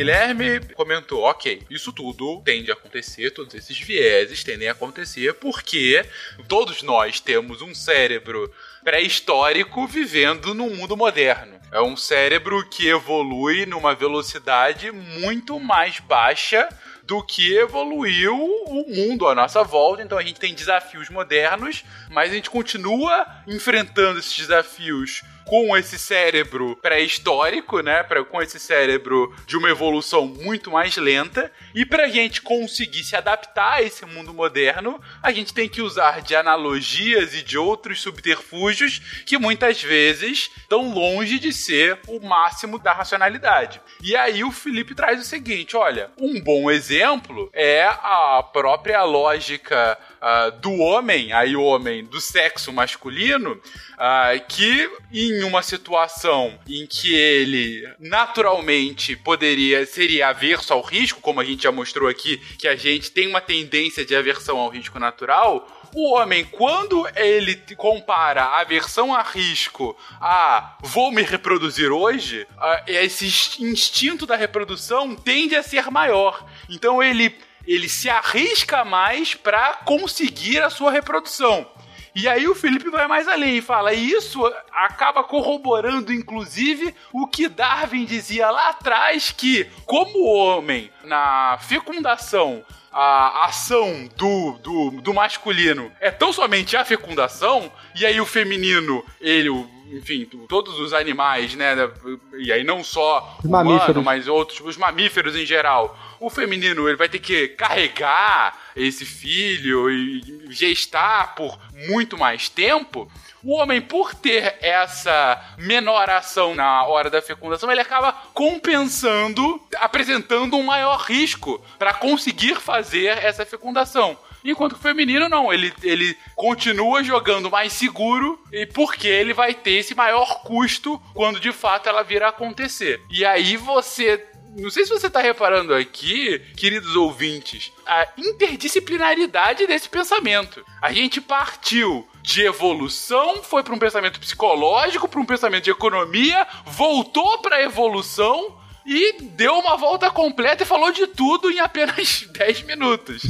Guilherme comentou: ok, isso tudo tende a acontecer, todos esses vieses tendem a acontecer, porque todos nós temos um cérebro pré-histórico vivendo num mundo moderno. É um cérebro que evolui numa velocidade muito mais baixa do que evoluiu o mundo à nossa volta. Então a gente tem desafios modernos, mas a gente continua enfrentando esses desafios com esse cérebro pré-histórico, né? Pra, com esse cérebro de uma evolução muito mais lenta. E pra gente conseguir se adaptar a esse mundo moderno, a gente tem que usar de analogias e de outros subterfúgios que muitas vezes estão longe de ser o máximo da racionalidade. E aí o Felipe traz o seguinte: olha, um bom exemplo é a própria lógica uh, do homem, aí o homem do sexo masculino, uh, que em uma situação em que ele naturalmente poderia seria averso ao risco, como a gente já mostrou aqui, que a gente tem uma tendência de aversão ao risco natural, o homem, quando ele compara a aversão a risco a vou me reproduzir hoje, esse instinto da reprodução tende a ser maior. Então ele ele se arrisca mais para conseguir a sua reprodução. E aí o Felipe vai mais além e fala: e isso acaba corroborando, inclusive, o que Darwin dizia lá atrás: que, como o homem, na fecundação, a ação do, do, do masculino é tão somente a fecundação, e aí o feminino, ele, enfim, todos os animais, né? E aí não só os humano, mas outros, os mamíferos em geral. O feminino, ele vai ter que carregar esse filho e gestar por muito mais tempo. O homem, por ter essa menor ação na hora da fecundação, ele acaba compensando, apresentando um maior risco para conseguir fazer essa fecundação. Enquanto que o feminino não, ele, ele continua jogando mais seguro e porque ele vai ter esse maior custo quando de fato ela vir a acontecer. E aí você não sei se você está reparando aqui, queridos ouvintes, a interdisciplinaridade desse pensamento. A gente partiu de evolução, foi para um pensamento psicológico, para um pensamento de economia, voltou para a evolução e deu uma volta completa e falou de tudo em apenas 10 minutos.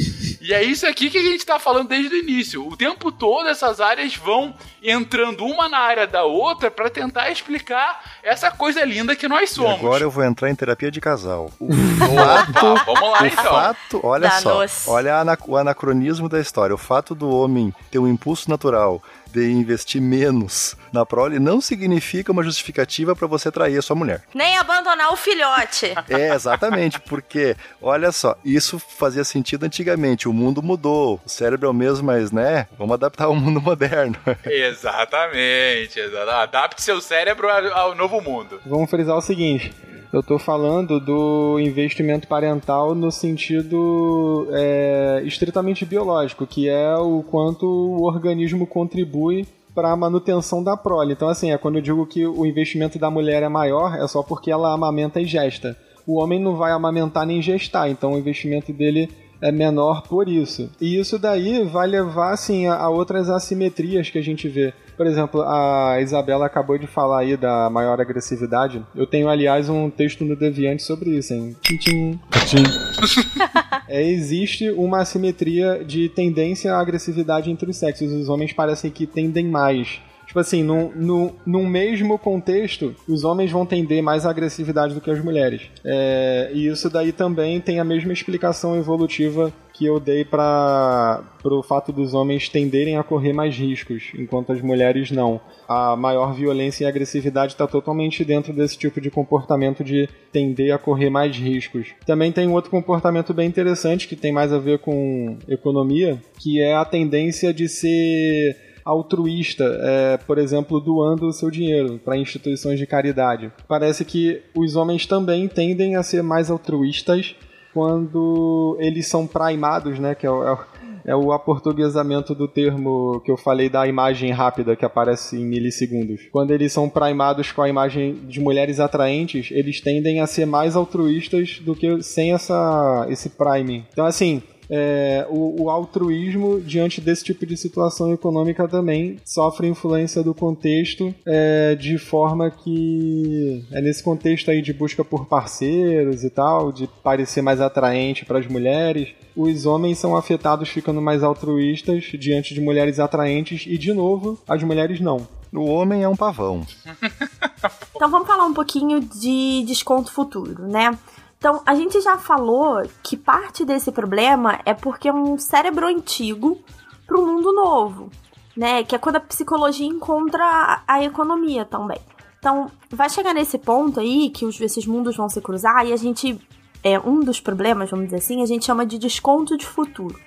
E é isso aqui que a gente está falando desde o início. O tempo todo essas áreas vão entrando uma na área da outra para tentar explicar essa coisa linda que nós somos. E agora eu vou entrar em terapia de casal. O fato, vamos lá o então. fato, olha Dá só, olha o anacronismo da história. O fato do homem ter um impulso natural de investir menos na prole não significa uma justificativa para você trair a sua mulher. Nem abandonar o filhote. É, exatamente, porque, olha só, isso fazia sentido antigamente, o mundo mudou, o cérebro é o mesmo, mas, né, vamos adaptar ao mundo moderno. Exatamente, exatamente. Adapte seu cérebro ao ao novo mundo. Vamos frisar o seguinte. Eu tô falando do investimento parental no sentido é, estritamente biológico, que é o quanto o organismo contribui para a manutenção da prole. Então, assim, é quando eu digo que o investimento da mulher é maior, é só porque ela amamenta e gesta. O homem não vai amamentar nem gestar, então o investimento dele é menor por isso. E isso daí vai levar, assim, a, outras assimetrias que a gente vê. Por exemplo, a Isabela acabou de falar aí da maior agressividade. Eu tenho, aliás, um texto no Deviante sobre isso, hein? Tchim, tchim. É, existe uma assimetria de tendência à agressividade entre os sexos. Os homens parecem que tendem mais. Tipo assim, num, num, num mesmo contexto, os homens vão tender mais à agressividade do que as mulheres. É, e isso daí também tem a mesma explicação evolutiva que eu dei para o fato dos homens tenderem a correr mais riscos, enquanto as mulheres não. A maior violência e agressividade está totalmente dentro desse tipo de comportamento de tender a correr mais riscos. Também tem outro comportamento bem interessante que tem mais a ver com economia, que é a tendência de ser altruísta, é, por exemplo, doando o seu dinheiro para instituições de caridade. Parece que os homens também tendem a ser mais altruístas quando eles são primados, né, que é o, é o, é o aportuguesamento do termo que eu falei da imagem rápida que aparece em milissegundos. Quando eles são primados com a imagem de mulheres atraentes, eles tendem a ser mais altruístas do que sem essa, esse priming. Então, assim, é, o, o, altruísmo diante desse tipo de situação econômica também sofre influência do contexto é, de forma que é nesse contexto aí de busca por parceiros e tal, de parecer mais atraente para as mulheres, os homens são afetados ficando mais altruístas diante de mulheres atraentes e de novo as mulheres não. O homem é um pavão. então vamos falar um pouquinho de desconto futuro, né? Então, a gente já falou que parte desse problema é porque é um cérebro antigo para um mundo novo, né? Que é quando a psicologia encontra a, economia também. Então, vai chegar nesse ponto aí que os, esses mundos vão se cruzar e a gente. É, um dos problemas, vamos dizer assim, a gente chama de desconto de futuro.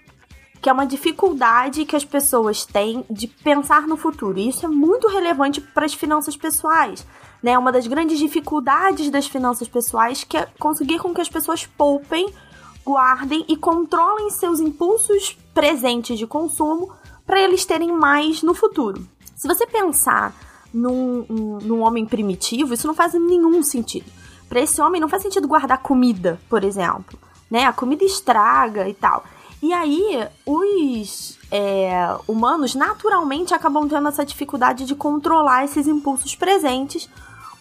Que é uma dificuldade que as pessoas têm de pensar no futuro. E isso é muito relevante para as finanças pessoais né? Uma das grandes dificuldades das finanças pessoais que é conseguir com que as pessoas poupem, guardem e controlem seus impulsos presentes de consumo para eles terem mais no futuro. Se você pensar num, um, num homem primitivo, isso não faz nenhum sentido. Para esse homem não faz sentido guardar comida, por exemplo, né? A comida estraga e tal. E aí, os é, humanos naturalmente acabam tendo essa dificuldade de controlar esses impulsos presentes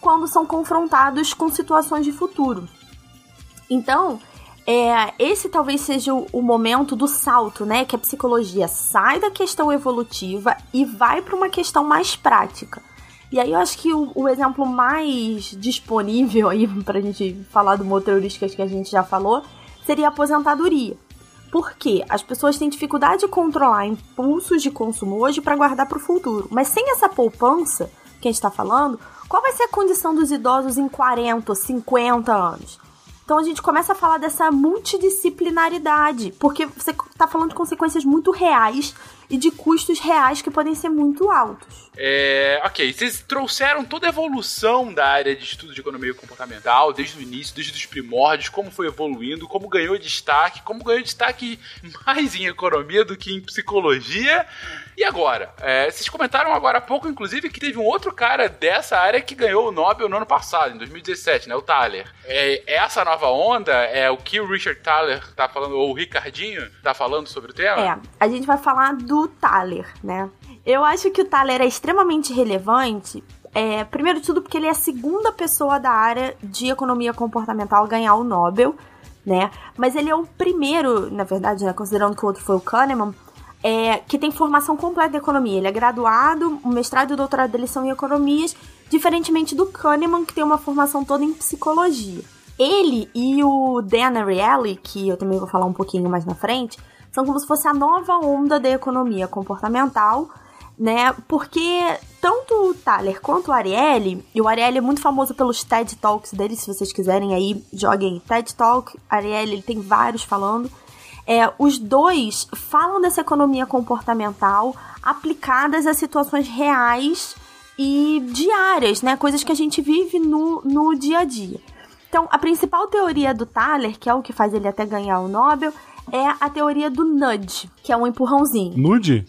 quando são confrontados com situações de futuro. Então, é, esse talvez seja o, o, momento do salto, né? Que a psicologia sai da questão evolutiva e vai para uma questão mais prática. E aí eu acho que o, o exemplo mais disponível aí pra gente falar do motor heurísticas que a gente já falou seria a aposentadoria. Porque as pessoas têm dificuldade de controlar impulsos de consumo hoje para guardar para o futuro. Mas sem essa poupança que a gente está falando, qual vai ser a condição dos idosos em 40, 50 anos? Então a gente começa a falar dessa multidisciplinaridade, porque você está falando de consequências muito reais e de custos reais que podem ser muito altos. É, ok, vocês trouxeram toda a evolução da área de estudo de economia comportamental, desde o início, desde os primórdios, como foi evoluindo, como ganhou destaque, como ganhou destaque mais em economia do que em psicologia. E agora? É, vocês comentaram agora há pouco, inclusive, que teve um outro cara dessa área que ganhou o Nobel no ano passado, em 2017, né? O Thaler. É, essa nova onda é o que o Richard Thaler tá falando, ou o Ricardinho tá falando sobre o tema? É, a gente vai falar do Thaler, né? Eu acho que o Thaler é extremamente relevante. É, primeiro de tudo, porque ele é a segunda pessoa da área de economia comportamental a ganhar o Nobel, né? Mas ele é o primeiro, na verdade, né, considerando que o outro foi o Kahneman, é, que tem formação completa em economia. Ele é graduado, o mestrado e doutorado dele são em economias, diferentemente do Kahneman, que tem uma formação toda em psicologia. Ele e o Dan Ariely, que eu também vou falar um pouquinho mais na frente, são como se fosse a nova onda da economia comportamental, né? Porque tanto o Thaler quanto o Ariely, e o Ariely é muito famoso pelos TED Talks dele, se vocês quiserem aí, joguem TED Talk, Ariely, ele tem vários falando. É, os dois falam dessa economia comportamental aplicadas a situações reais e diárias, né? Coisas que a gente vive no, no dia a dia. Então, a principal teoria do Thaler, que é o que faz ele até ganhar o Nobel, é a teoria do nudge, que é um empurrãozinho. Nude?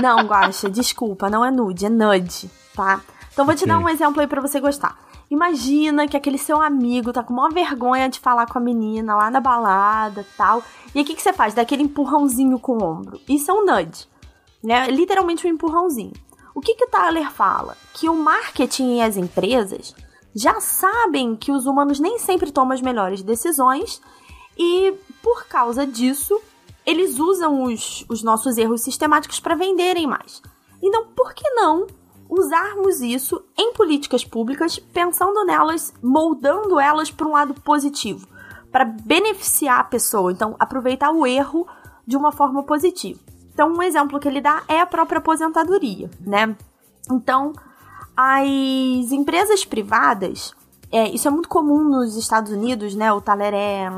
Não, Guaxa, desculpa, não é nude, é nudge, tá? Então vou te okay. dar um exemplo aí para você gostar. Imagina que aquele seu amigo tá com uma vergonha de falar com a menina lá na balada tal. E aí o que, que você faz? Dá aquele empurrãozinho com o ombro. Isso é um nudge. Né? Literalmente um empurrãozinho. O que, que o Tyler fala? Que o marketing e as empresas já sabem que os humanos nem sempre tomam as melhores decisões e por causa disso, eles usam os, os nossos erros sistemáticos para venderem mais. Então, por que não usarmos isso em políticas públicas, pensando nelas, moldando elas para um lado positivo, para beneficiar a pessoa? Então, aproveitar o erro de uma forma positiva. Então, um exemplo que ele dá é a própria aposentadoria, né? Então, as empresas privadas, é, isso é muito comum nos Estados Unidos, né? O Thaler é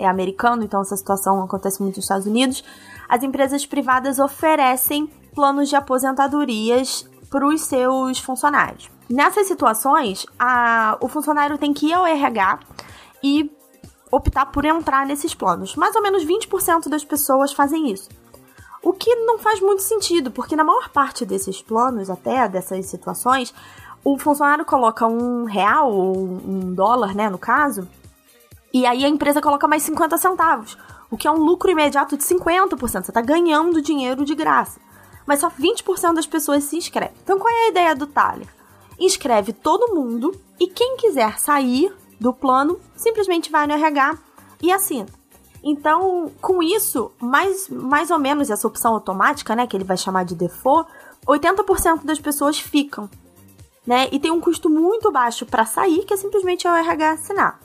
é americano, então essa situação acontece muito nos Estados Unidos. As empresas privadas oferecem planos de aposentadorias para os seus funcionários. Nessas situações, a, o funcionário tem que ir ao RH e optar por entrar nesses planos. Mais ou menos 20% das pessoas fazem isso. O que não faz muito sentido, porque na maior parte desses planos, até dessas situações, o funcionário coloca um real ou um dólar, né, no caso, e aí a empresa coloca mais 50 centavos. o que é um lucro imediato de 50%. Você está ganhando dinheiro de graça. Mas só 20% das pessoas se inscrevem. Então qual é a ideia do Thaler? Inscreve todo mundo e quem quiser sair do plano simplesmente vai no RH e assina. Então, com isso, mais, mais ou menos essa opção automática, né, que ele vai chamar de default, 80% das pessoas ficam. Né? E tem um custo muito baixo para sair, que é simplesmente o RH assinar.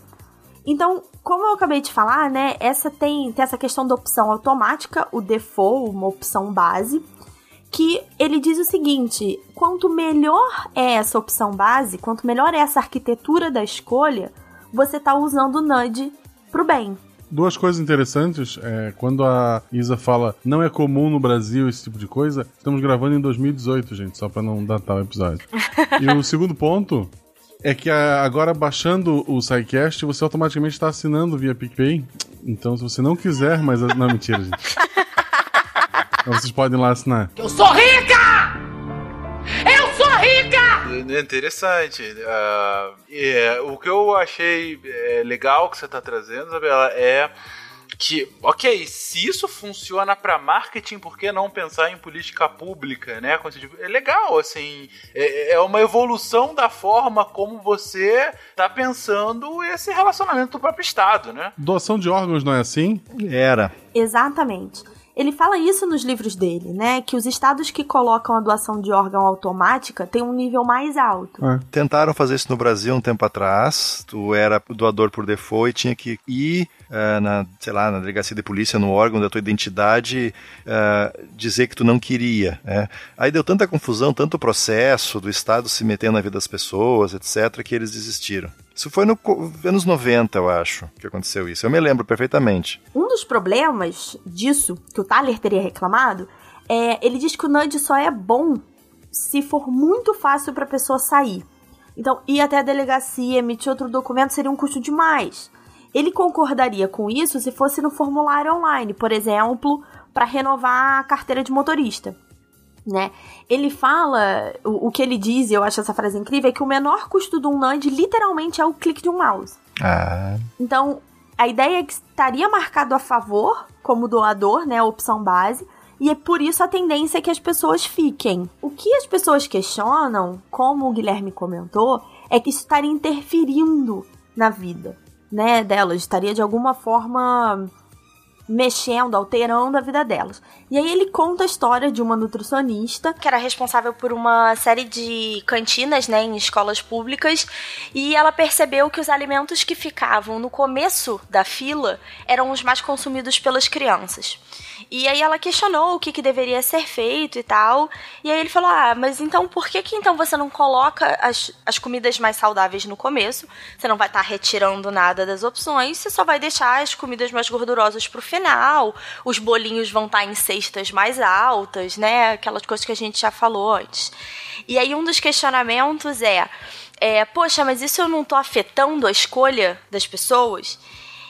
Então, como eu acabei de falar, né, essa tem, tem essa questão da opção automática, o default, uma opção base, que ele diz o seguinte: quanto melhor é essa opção base, quanto melhor é essa arquitetura da escolha, você está usando o nudge pro bem. Duas coisas interessantes, é, quando a Isa fala não é comum no Brasil esse tipo de coisa, estamos gravando em 2018, gente, só para não datar o episódio. e o segundo ponto é que agora baixando o SciCast, você automaticamente está assinando via PicPay. Então, se você não quiser, mas. Não, mentira, gente. Vocês podem lá assinar. Eu sou rica! Eu sou rica! É interessante. Uh, é, o que eu achei é, legal que você está trazendo, Isabela, é que, ok, se isso funciona para marketing, por que não pensar em política pública, né? É legal, assim, é, é uma evolução da forma como você tá pensando esse relacionamento do próprio Estado, né? Doação de órgãos não é assim? Era. Exatamente. Ele fala isso nos livros dele, né? Que os estados que colocam a doação de órgão automática têm um nível mais alto. É. Tentaram fazer isso no Brasil um tempo atrás. Tu era doador por default e tinha que ir uh, na, sei lá, na delegacia de polícia, no órgão da tua identidade, uh, dizer que tu não queria. Né? Aí deu tanta confusão, tanto processo do Estado se metendo na vida das pessoas, etc., que eles desistiram. Isso foi no anos 90, eu acho, que aconteceu isso. Eu me lembro perfeitamente. Um dos problemas disso, que o Thaler teria reclamado, é ele diz que o nudge só é bom se for muito fácil para a pessoa sair. Então, ir até a delegacia, emitir outro documento seria um custo demais. Ele concordaria com isso se fosse no formulário online, por exemplo, para renovar a carteira de motorista. Né? Ele fala, o, o, que ele diz, e eu acho essa frase incrível, é que o menor custo de um NAND literalmente é o clique de um mouse. Ah. Então, a ideia é que estaria marcado a favor, como doador, né, a opção base, e é por isso a tendência é que as pessoas fiquem. O que as pessoas questionam, como o Guilherme comentou, é que isso estaria interferindo na vida né, delas, estaria de alguma forma mexendo, alterando a vida delas. E aí ele conta a história de uma nutricionista que era responsável por uma série de cantinas, né, em escolas públicas, e ela percebeu que os alimentos que ficavam no começo da fila eram os mais consumidos pelas crianças. E aí ela questionou o que, que deveria ser feito e tal. E aí ele falou: Ah, mas então por que, que então você não coloca as, as comidas mais saudáveis no começo? Você não vai estar tá retirando nada das opções, você só vai deixar as comidas mais gordurosas pro final. Os bolinhos vão estar tá em cestas mais altas, né? Aquelas coisas que a gente já falou antes. E aí um dos questionamentos é. É, poxa, mas isso eu não tô afetando a escolha das pessoas?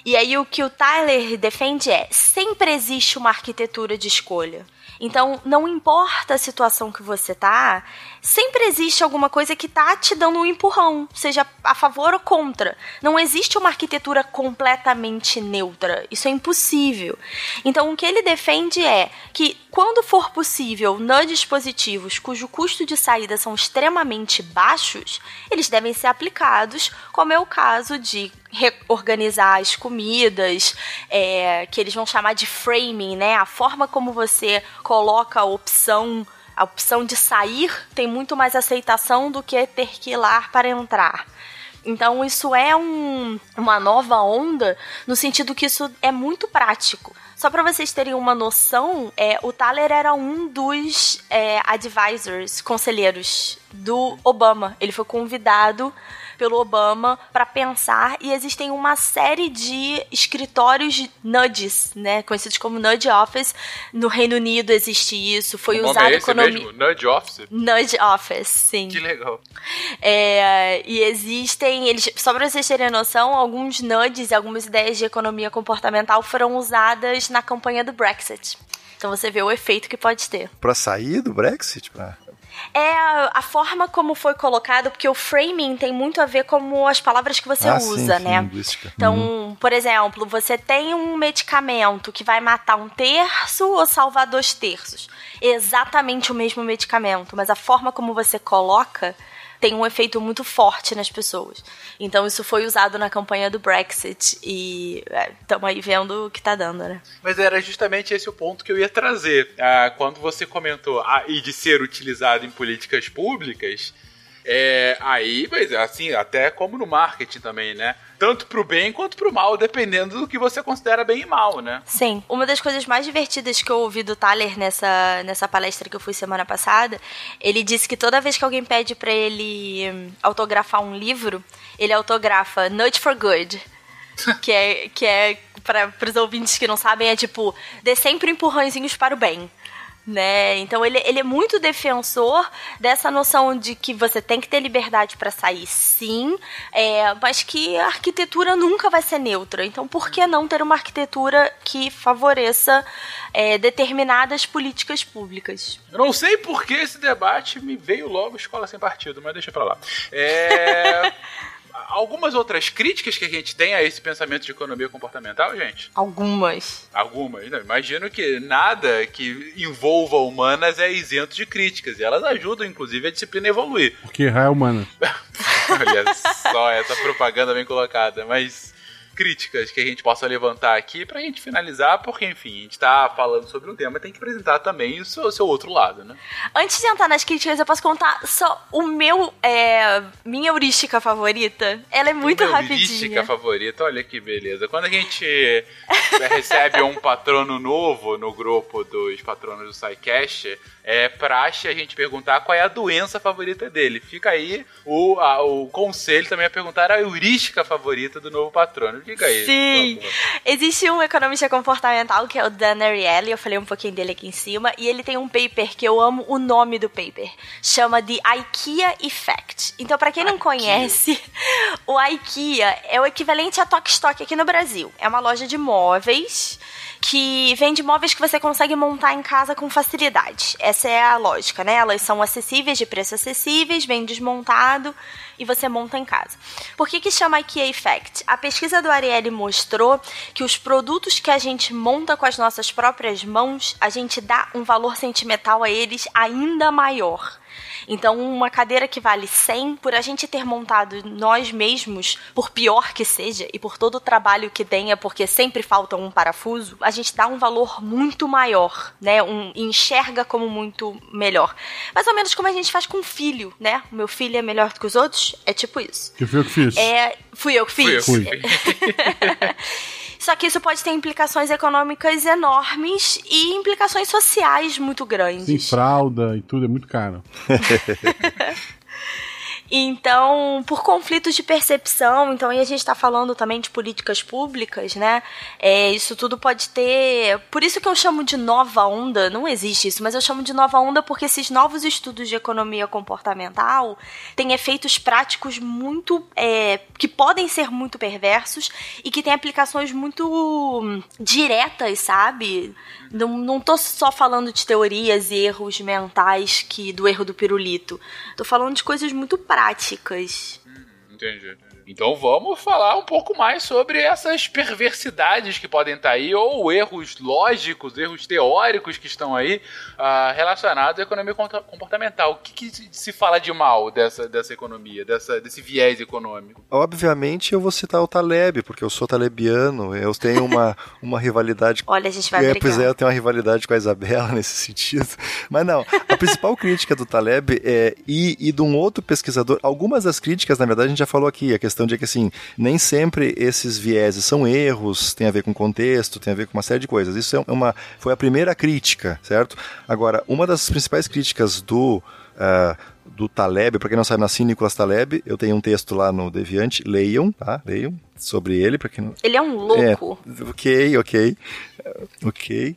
E aí o que o Tyler defende é: sempre existe uma arquitetura de escolha. Então, não importa a situação que você tá, sempre existe alguma coisa que tá te dando um empurrão, seja a favor ou contra. Não existe uma arquitetura completamente neutra. Isso é impossível. Então, o que ele defende é que quando for possível, nudges positivos cujo custo de saída são extremamente baixos, eles devem ser aplicados, como é o caso de reorganizar as comidas, é, que eles vão chamar de framing, né? A forma como você coloca a opção a opção de sair tem muito mais aceitação do que ter que ir lá para entrar. Então isso é um, uma nova onda no sentido que isso é muito prático. Só para vocês terem uma noção, é, o Thaler era um dos é, advisors, conselheiros do Obama. Ele foi convidado pelo Obama para pensar e existem uma série de escritórios nudges, né, conhecidos como nudge office. No Reino Unido existe isso, foi o usado é economia mesmo? Nudge office. Nudge office, sim. Que legal. É, e existem, eles, só para vocês terem noção, alguns nudges, algumas ideias de economia comportamental foram usadas na campanha do Brexit. Então você vê o efeito que pode ter. Para sair do Brexit, pra... É a forma como foi colocado, porque o framing tem muito a ver com as palavras que você Ah, usa, sim, né? linguística. Então, por exemplo, você tem um medicamento que vai matar um terço ou salvar dois terços. Exatamente o mesmo medicamento, mas a forma como você coloca tem um efeito muito forte nas pessoas. Então, isso foi usado na campanha do Brexit e estamos aí vendo o que tá dando, né? Mas era justamente esse o ponto que eu ia trazer. Ah, quando você comentou ah, e de ser utilizado em políticas públicas, é, aí, mas assim, até como no marketing também, né? Tanto pro bem quanto pro mal, dependendo do que você considera bem e mal, né? Sim. Uma das coisas mais divertidas que eu ouvi do Thaler nessa, nessa palestra que eu fui semana passada, ele disse que toda vez que alguém pede pra ele hum, autografar um livro, ele autografa Nudge for Good. que é, que é para os ouvintes que não sabem, é tipo, dê sempre empurrãozinhos para o bem. Né? Então ele, ele é muito defensor dessa noção de que você tem que ter liberdade para sair, sim, é, mas que a arquitetura nunca vai ser neutra. Então por que não ter uma arquitetura que favoreça é, determinadas políticas públicas? Eu não sei por que esse debate me veio logo escola sem partido, mas deixa pra lá. É. Algumas outras críticas que a gente tem a esse pensamento de economia comportamental, gente? Algumas. Algumas. Não, imagino que nada que envolva humanas é isento de críticas. E elas ajudam, inclusive, a disciplina a evoluir. Porque errar é humana. Olha só essa propaganda bem colocada. Mas críticas que a gente possa levantar aqui pra gente finalizar, porque, enfim, a gente tá falando sobre um tema, tem que apresentar também o seu, o seu outro lado, né? Antes de entrar nas críticas, eu posso contar só o meu, é, minha heurística favorita. Ela é muito Minha rapidinha. heurística favorita, olha que beleza. Quando a gente recebe um patrono novo no grupo dos patronos do SciCast, é praxe a gente perguntar qual é a doença favorita dele. Fica aí o, a- o conselho também a perguntar a heurística favorita do novo patrono. Diga aí. Sim. Existe um economista comportamental que é o Dan Ariely, eu falei um pouquinho dele aqui em cima, e ele tem um paper que eu amo o nome do paper. Chama de IKEA Effect. Então, pra quem não conhece, o IKEA é o equivalente a Tok Stock aqui no Brasil. É uma loja de móveis que vende móveis que você consegue montar em casa com facilidade. Essa é a lógica, né? Elas são acessíveis, de preço acessíveis, vem desmontado e você monta em casa. Por que que chama IKEA Effect? A pesquisa do Ariely mostrou que os produtos que a gente monta com as nossas próprias mãos, a gente dá um valor sentimental a eles ainda maior. Então, uma cadeira que vale 100, por a gente ter montado nós mesmos, por pior que seja, e por todo o trabalho que tenha, porque sempre falta um parafuso, a gente dá um valor muito maior, né? Um, enxerga como muito melhor. Mais ou menos como a gente faz com o filho, né? O meu filho é melhor do que os outros, é tipo isso. Que foi eu que fiz. É, fui eu que Fui eu fiz. Só que isso pode ter implicações econômicas enormes e implicações sociais muito grandes. Tem fralda e tudo, é muito caro. Então, por conflitos de percepção, então, e a gente está falando também de políticas públicas, né? É, isso tudo pode ter. Por isso que eu chamo de nova onda, não existe isso, mas eu chamo de nova onda porque esses novos estudos de economia comportamental têm efeitos práticos muito. é, que podem ser muito perversos e que têm aplicações muito diretas, sabe? Não, não tô só falando de teorias e erros mentais que do erro do pirulito. Tô falando de coisas muito práticas. Entendi. Então vamos falar um pouco mais sobre essas perversidades que podem estar aí, ou erros lógicos, erros teóricos que estão aí ah, relacionados à economia comportamental. O que, que se fala de mal dessa, dessa economia, dessa, desse viés econômico? Obviamente eu vou citar o Taleb, porque eu sou talebiano, eu tenho uma, uma rivalidade Olha, a gente vai é, brigar. pois é, eu tenho uma rivalidade com a Isabela nesse sentido. Mas não, a principal crítica do Taleb é, e, e de um outro pesquisador, algumas das críticas, na verdade, a gente já falou aqui, a questão de que, assim, nem sempre esses vieses são erros, tem a ver com contexto, tem a ver com uma série de coisas. Isso é uma, foi a primeira crítica, certo? Agora, uma das principais críticas do... ah, do Taleb, para quem não sabe, nasci Nicolas Taleb, eu tenho um texto lá no Deviante, leiam, tá? Leiam sobre ele, para quem não... Ele é um louco. É, ok, ok. Ok.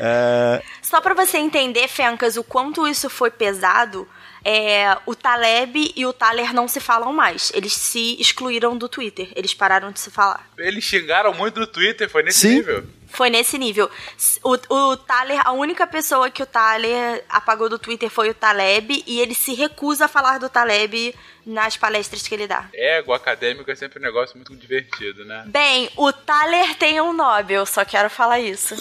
É, Só pra você entender, Fencas, o quanto isso foi pesado, é, o Taleb e o Thaler não se falam mais. Eles se excluíram do Twitter. Eles pararam de se falar. Eles xingaram muito no Twitter, foi nesse Sim. nível? Foi nesse nível. O, o Thaler, a única pessoa que o Thaler apagou do Twitter foi o Taleb, e ele se recusa a falar do Taleb nas palestras que ele dá. Ego acadêmico é sempre um negócio muito divertido, né? Bem, o Thaler tem um Nobel, só quero falar isso.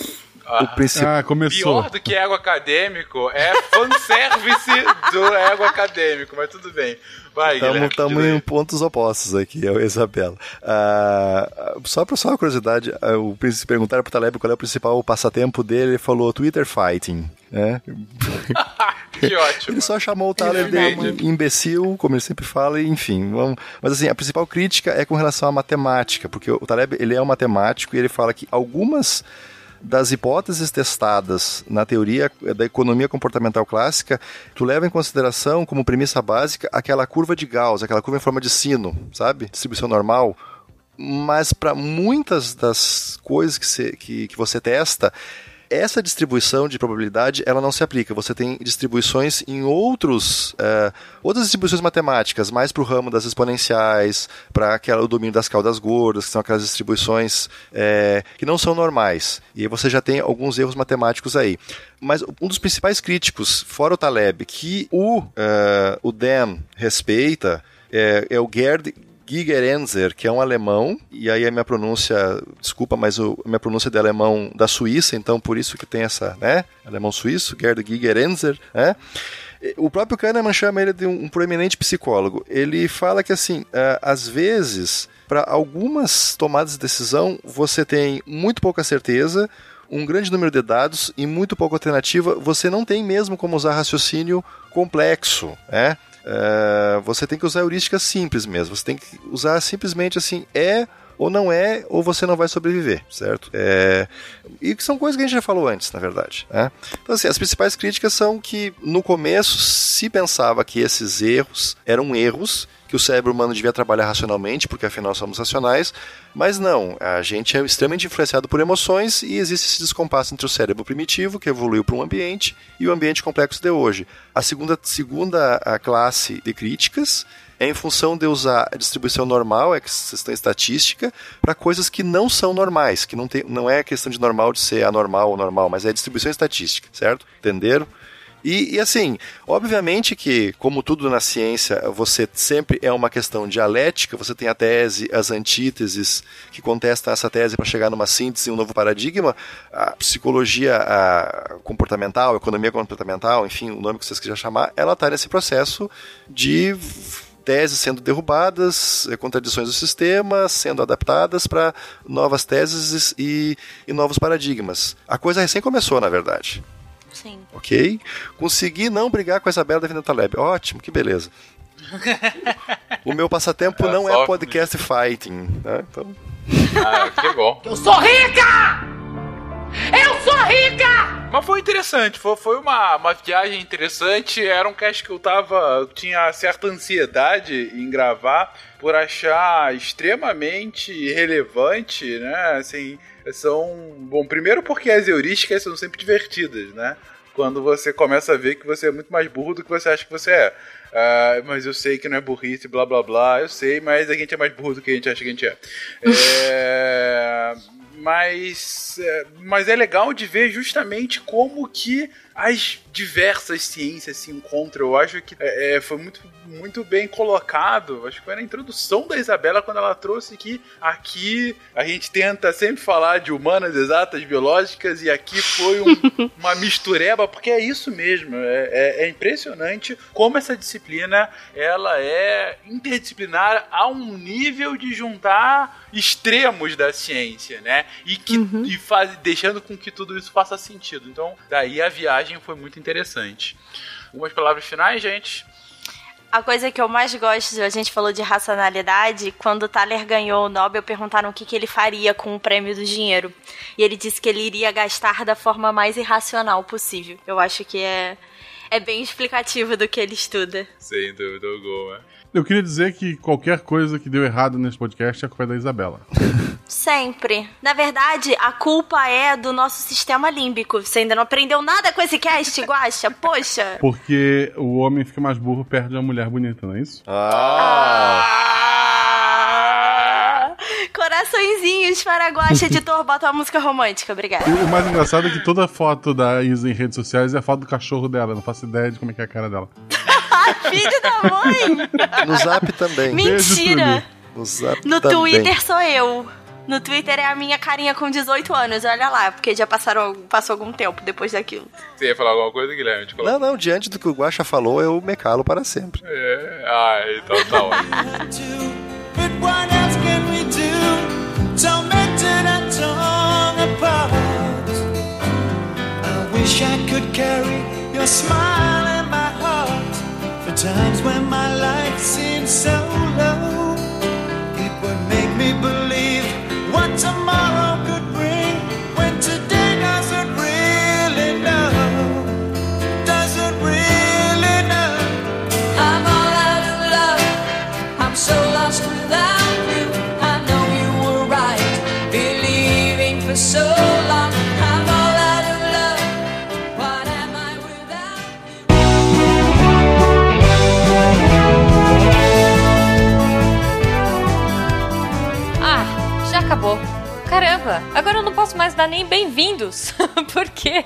Ah, o principal. Ah, começou. Pior do que ego acadêmico é fanservice do ego acadêmico, mas tudo bem. Vai, Estamos em pontos opostos aqui, eu e a Isabela. Uh, só para só uma curiosidade, uh, o perguntaram pro Taleb qual é o principal passatempo dele, ele falou Twitter Fighting. Né? que ótimo. Ele só chamou o Taleb de imbecil, como ele sempre fala, e enfim. Vamos... Mas assim, a principal crítica é com relação à matemática, porque o Taleb ele é um matemático e ele fala que algumas das hipóteses testadas na teoria da economia comportamental clássica, tu leva em consideração como premissa básica aquela curva de Gauss, aquela curva em forma de sino, sabe? Distribuição normal. Mas para muitas das coisas que, você, que, que você testa, essa distribuição de probabilidade ela não se aplica. Você tem distribuições em outros é, outras distribuições matemáticas, mais para o ramo das exponenciais, para o domínio das caudas gordas, que são aquelas distribuições é, que não são normais. E você já tem alguns erros matemáticos aí. Mas um dos principais críticos, fora o Taleb, que o, é, o Dan respeita, é, é o Gerd Gigerenzer, que é um alemão, e aí a minha pronúncia, desculpa, mas o, a minha pronúncia é de alemão da Suíça, então por isso que tem essa, né? Alemão suíço, Gerd Gigerenzer, né? O próprio Kahneman chama ele de um, proeminente psicólogo. Ele fala que, assim, uh, às vezes, para algumas tomadas de decisão, você tem muito pouca certeza, um grande número de dados e muito pouca alternativa, você não tem mesmo como usar raciocínio complexo, né? Uh, você tem que usar heurísticas simples mesmo. Você tem que usar simplesmente assim, é ou não é, ou você não vai sobreviver, certo? É... E que são coisas que a gente já falou antes, na verdade. Né? Então, assim, as principais críticas são que no começo se pensava que esses erros eram erros que o cérebro humano devia trabalhar racionalmente, porque afinal somos racionais, mas não, a gente é extremamente influenciado por emoções e existe esse descompasso entre o cérebro primitivo, que evoluiu para um ambiente, e o ambiente complexo de hoje. A segunda, segunda a classe de críticas é em função de usar a distribuição normal, é questão estatística, para coisas que não são normais, que não, tem, não é questão de normal de ser anormal ou normal, mas é distribuição estatística, certo? Entenderam? E, e, assim, obviamente que, como tudo na ciência, você sempre é uma questão dialética, você tem a tese, as antíteses que contestam essa tese para chegar numa síntese, um novo paradigma. A psicologia a comportamental, a economia comportamental, enfim, o nome que vocês quiserem chamar, ela está nesse processo de teses sendo derrubadas, eh, contradições do sistema sendo adaptadas para novas teses e, e novos paradigmas. A coisa recém começou, na verdade. Sim. Ok? Consegui não brigar com a Isabela da Vinda Taleb. Ótimo, que beleza. o meu passatempo é não é podcast fighting. Né? Então... Ah, que bom. Eu sou rica! Eu sou rica! Mas foi interessante, foi, foi uma, uma viagem interessante. Era um cast que eu tava. Eu tinha certa ansiedade em gravar por achar extremamente relevante, né? Assim, são. Bom, primeiro porque as heurísticas são sempre divertidas, né? Quando você começa a ver que você é muito mais burro do que você acha que você é. Uh, mas eu sei que não é burrice, blá blá blá. Eu sei, mas a gente é mais burro do que a gente acha que a gente é. é mas, é, mas é legal de ver justamente como que as diversas ciências se encontram. Eu acho que é, é, foi muito, muito bem colocado. Acho que foi na introdução da Isabela quando ela trouxe que aqui a gente tenta sempre falar de humanas, exatas, biológicas, e aqui foi um, uma mistureba, porque é isso mesmo. É, é, é, impressionante como essa disciplina ela é interdisciplinar a um nível de juntar extremos da ciência, né? E que uhum. e faz, deixando com que tudo isso faça sentido. Então, daí a viagem foi muito interessante. Algumas palavras finais, gente? A coisa que eu mais gosto, a gente falou de racionalidade, quando o Thaler ganhou o Nobel, perguntaram o que, que ele faria com o prêmio do dinheiro. E ele disse que ele iria gastar da forma mais irracional possível. Eu acho que é, é bem explicativo do que ele estuda. Sem dúvida alguma. Eu queria dizer que qualquer coisa que deu errado nesse podcast é culpa da Isabela. Sempre. Na verdade, a culpa é do nosso sistema límbico. Você ainda não aprendeu nada com esse cast, Guaxa? Poxa. Porque o homem fica mais burro perto de uma mulher bonita, não é isso? Ah! ah! Coraçõezinhos para Guaxa, editor, bota uma música romântica, obrigada. E o mais engraçado é que toda foto da Isa em redes sociais é a foto do cachorro dela. Eu não faço ideia de como é que é a cara dela. Filho da mãe! No zap também. Mentira! No zap No também. Twitter sou eu. No Twitter é a minha carinha com 18 anos, olha lá, porque já passaram, passou algum tempo depois daquilo. Você ia falar alguma coisa, Guilherme? Não, não, diante do que o Guaxa falou, eu me calo para sempre. É, ah, então tá ótimo. Times when my life seems so low, it would make me believe mais dar nem bem-vindos, porque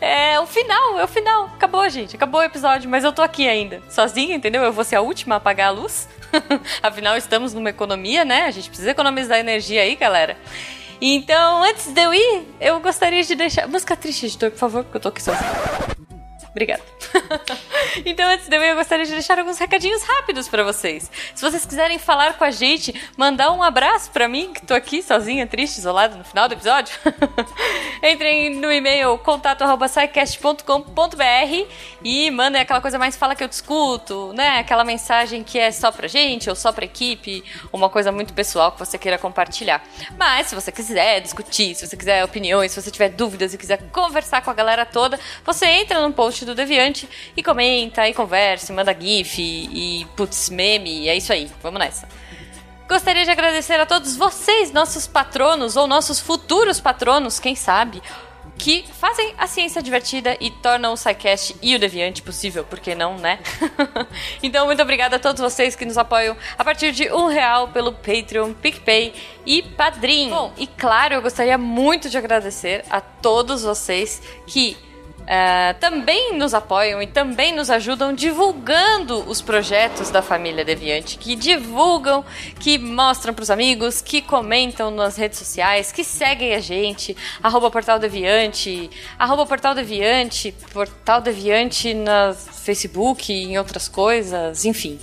é o final, é o final. Acabou, gente, acabou o episódio, mas eu tô aqui ainda, sozinha, entendeu? Eu vou ser a última a apagar a luz. Afinal, estamos numa economia, né? A gente precisa economizar energia aí, galera. Então, antes de eu ir, eu gostaria de deixar. Música triste, editor, por favor, porque eu tô aqui sozinha. Obrigada. então, antes de eu eu gostaria de deixar alguns recadinhos rápidos pra vocês. Se vocês quiserem falar com a gente, mandar um abraço pra mim, que tô aqui sozinha, triste, isolada no final do episódio, entrem no e-mail contato.sicast.com.br e mandem aquela coisa mais fala que eu discuto, né? Aquela mensagem que é só pra gente ou só pra equipe, uma coisa muito pessoal que você queira compartilhar. Mas se você quiser discutir, se você quiser opiniões, se você tiver dúvidas e quiser conversar com a galera toda, você entra no post do Deviante e comenta, e conversa, e manda gif, e, e putz, meme, e é isso aí. Vamos nessa. Gostaria de agradecer a todos vocês, nossos patronos ou nossos futuros patronos, quem sabe, que fazem a ciência divertida e tornam o SciCast e o Deviante possível, por que não, né? então, muito obrigada a todos vocês que nos apoiam a partir de um real pelo Patreon, PicPay e Padrim. Bom, e claro, eu gostaria muito de agradecer a todos vocês que é, também nos apoiam e também nos ajudam divulgando os projetos da família Deviante, que divulgam, que mostram pros amigos, que comentam nas redes sociais, que seguem a gente, arroba Portal Deviante, arroba Portal Deviante, Portal Deviante no Facebook e em outras coisas, enfim.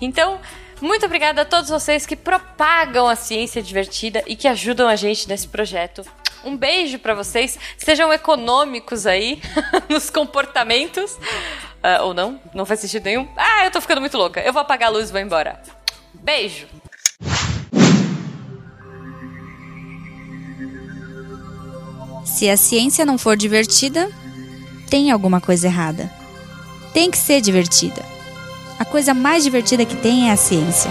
Então, muito obrigada a todos vocês que propagam a ciência divertida e que ajudam a gente nesse projeto. Um beijo pra vocês. Sejam econômicos aí nos comportamentos. Ah, ou não, não faz sentido nenhum. Ah, eu tô ficando muito louca. Eu vou apagar a luz e vou embora. Beijo. Se a ciência não for divertida, tem alguma coisa errada. Tem que ser divertida. A coisa mais divertida que tem é a ciência.